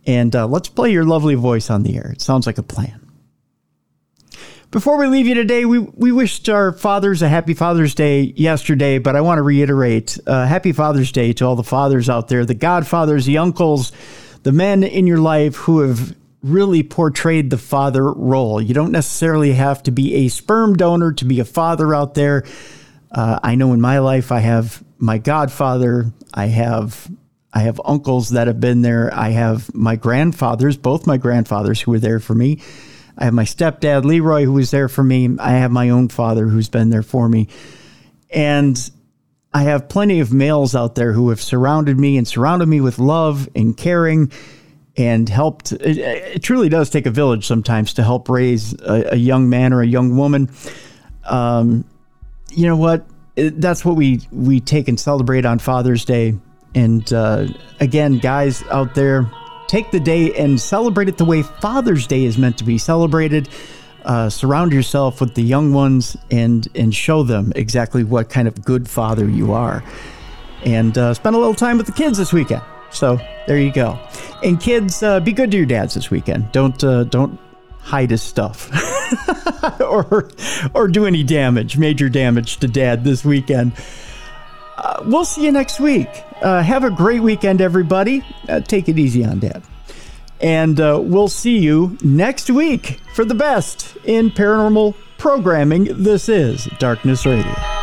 and uh, let's play your lovely voice on the air. It sounds like a plan. Before we leave you today, we, we wished our fathers a happy Father's Day yesterday, but I want to reiterate uh, happy Father's Day to all the fathers out there, the godfathers, the uncles, the men in your life who have really portrayed the father role. You don't necessarily have to be a sperm donor to be a father out there. Uh, I know in my life I have my godfather, I have I have uncles that have been there. I have my grandfathers, both my grandfathers who were there for me. I have my stepdad Leroy who was there for me. I have my own father who's been there for me. And I have plenty of males out there who have surrounded me and surrounded me with love and caring and helped. It, it, truly does take a village sometimes to help raise a, a young man or a young woman. Um, you know what? That's what we we take and celebrate on Father's Day. And uh, again, guys out there, take the day and celebrate it the way Father's Day is meant to be celebrated. Uh, surround yourself with the young ones and and show them exactly what kind of good father you are. And uh, spend a little time with the kids this weekend. So there you go. And kids, uh, be good to your dads this weekend. Don't uh, don't hide his stuff (laughs) or or do any damage, major damage to dad this weekend. Uh, we'll see you next week. Uh, have a great weekend, everybody. Uh, take it easy on dad. And uh, we'll see you next week for the best in paranormal programming. This is Darkness Radio.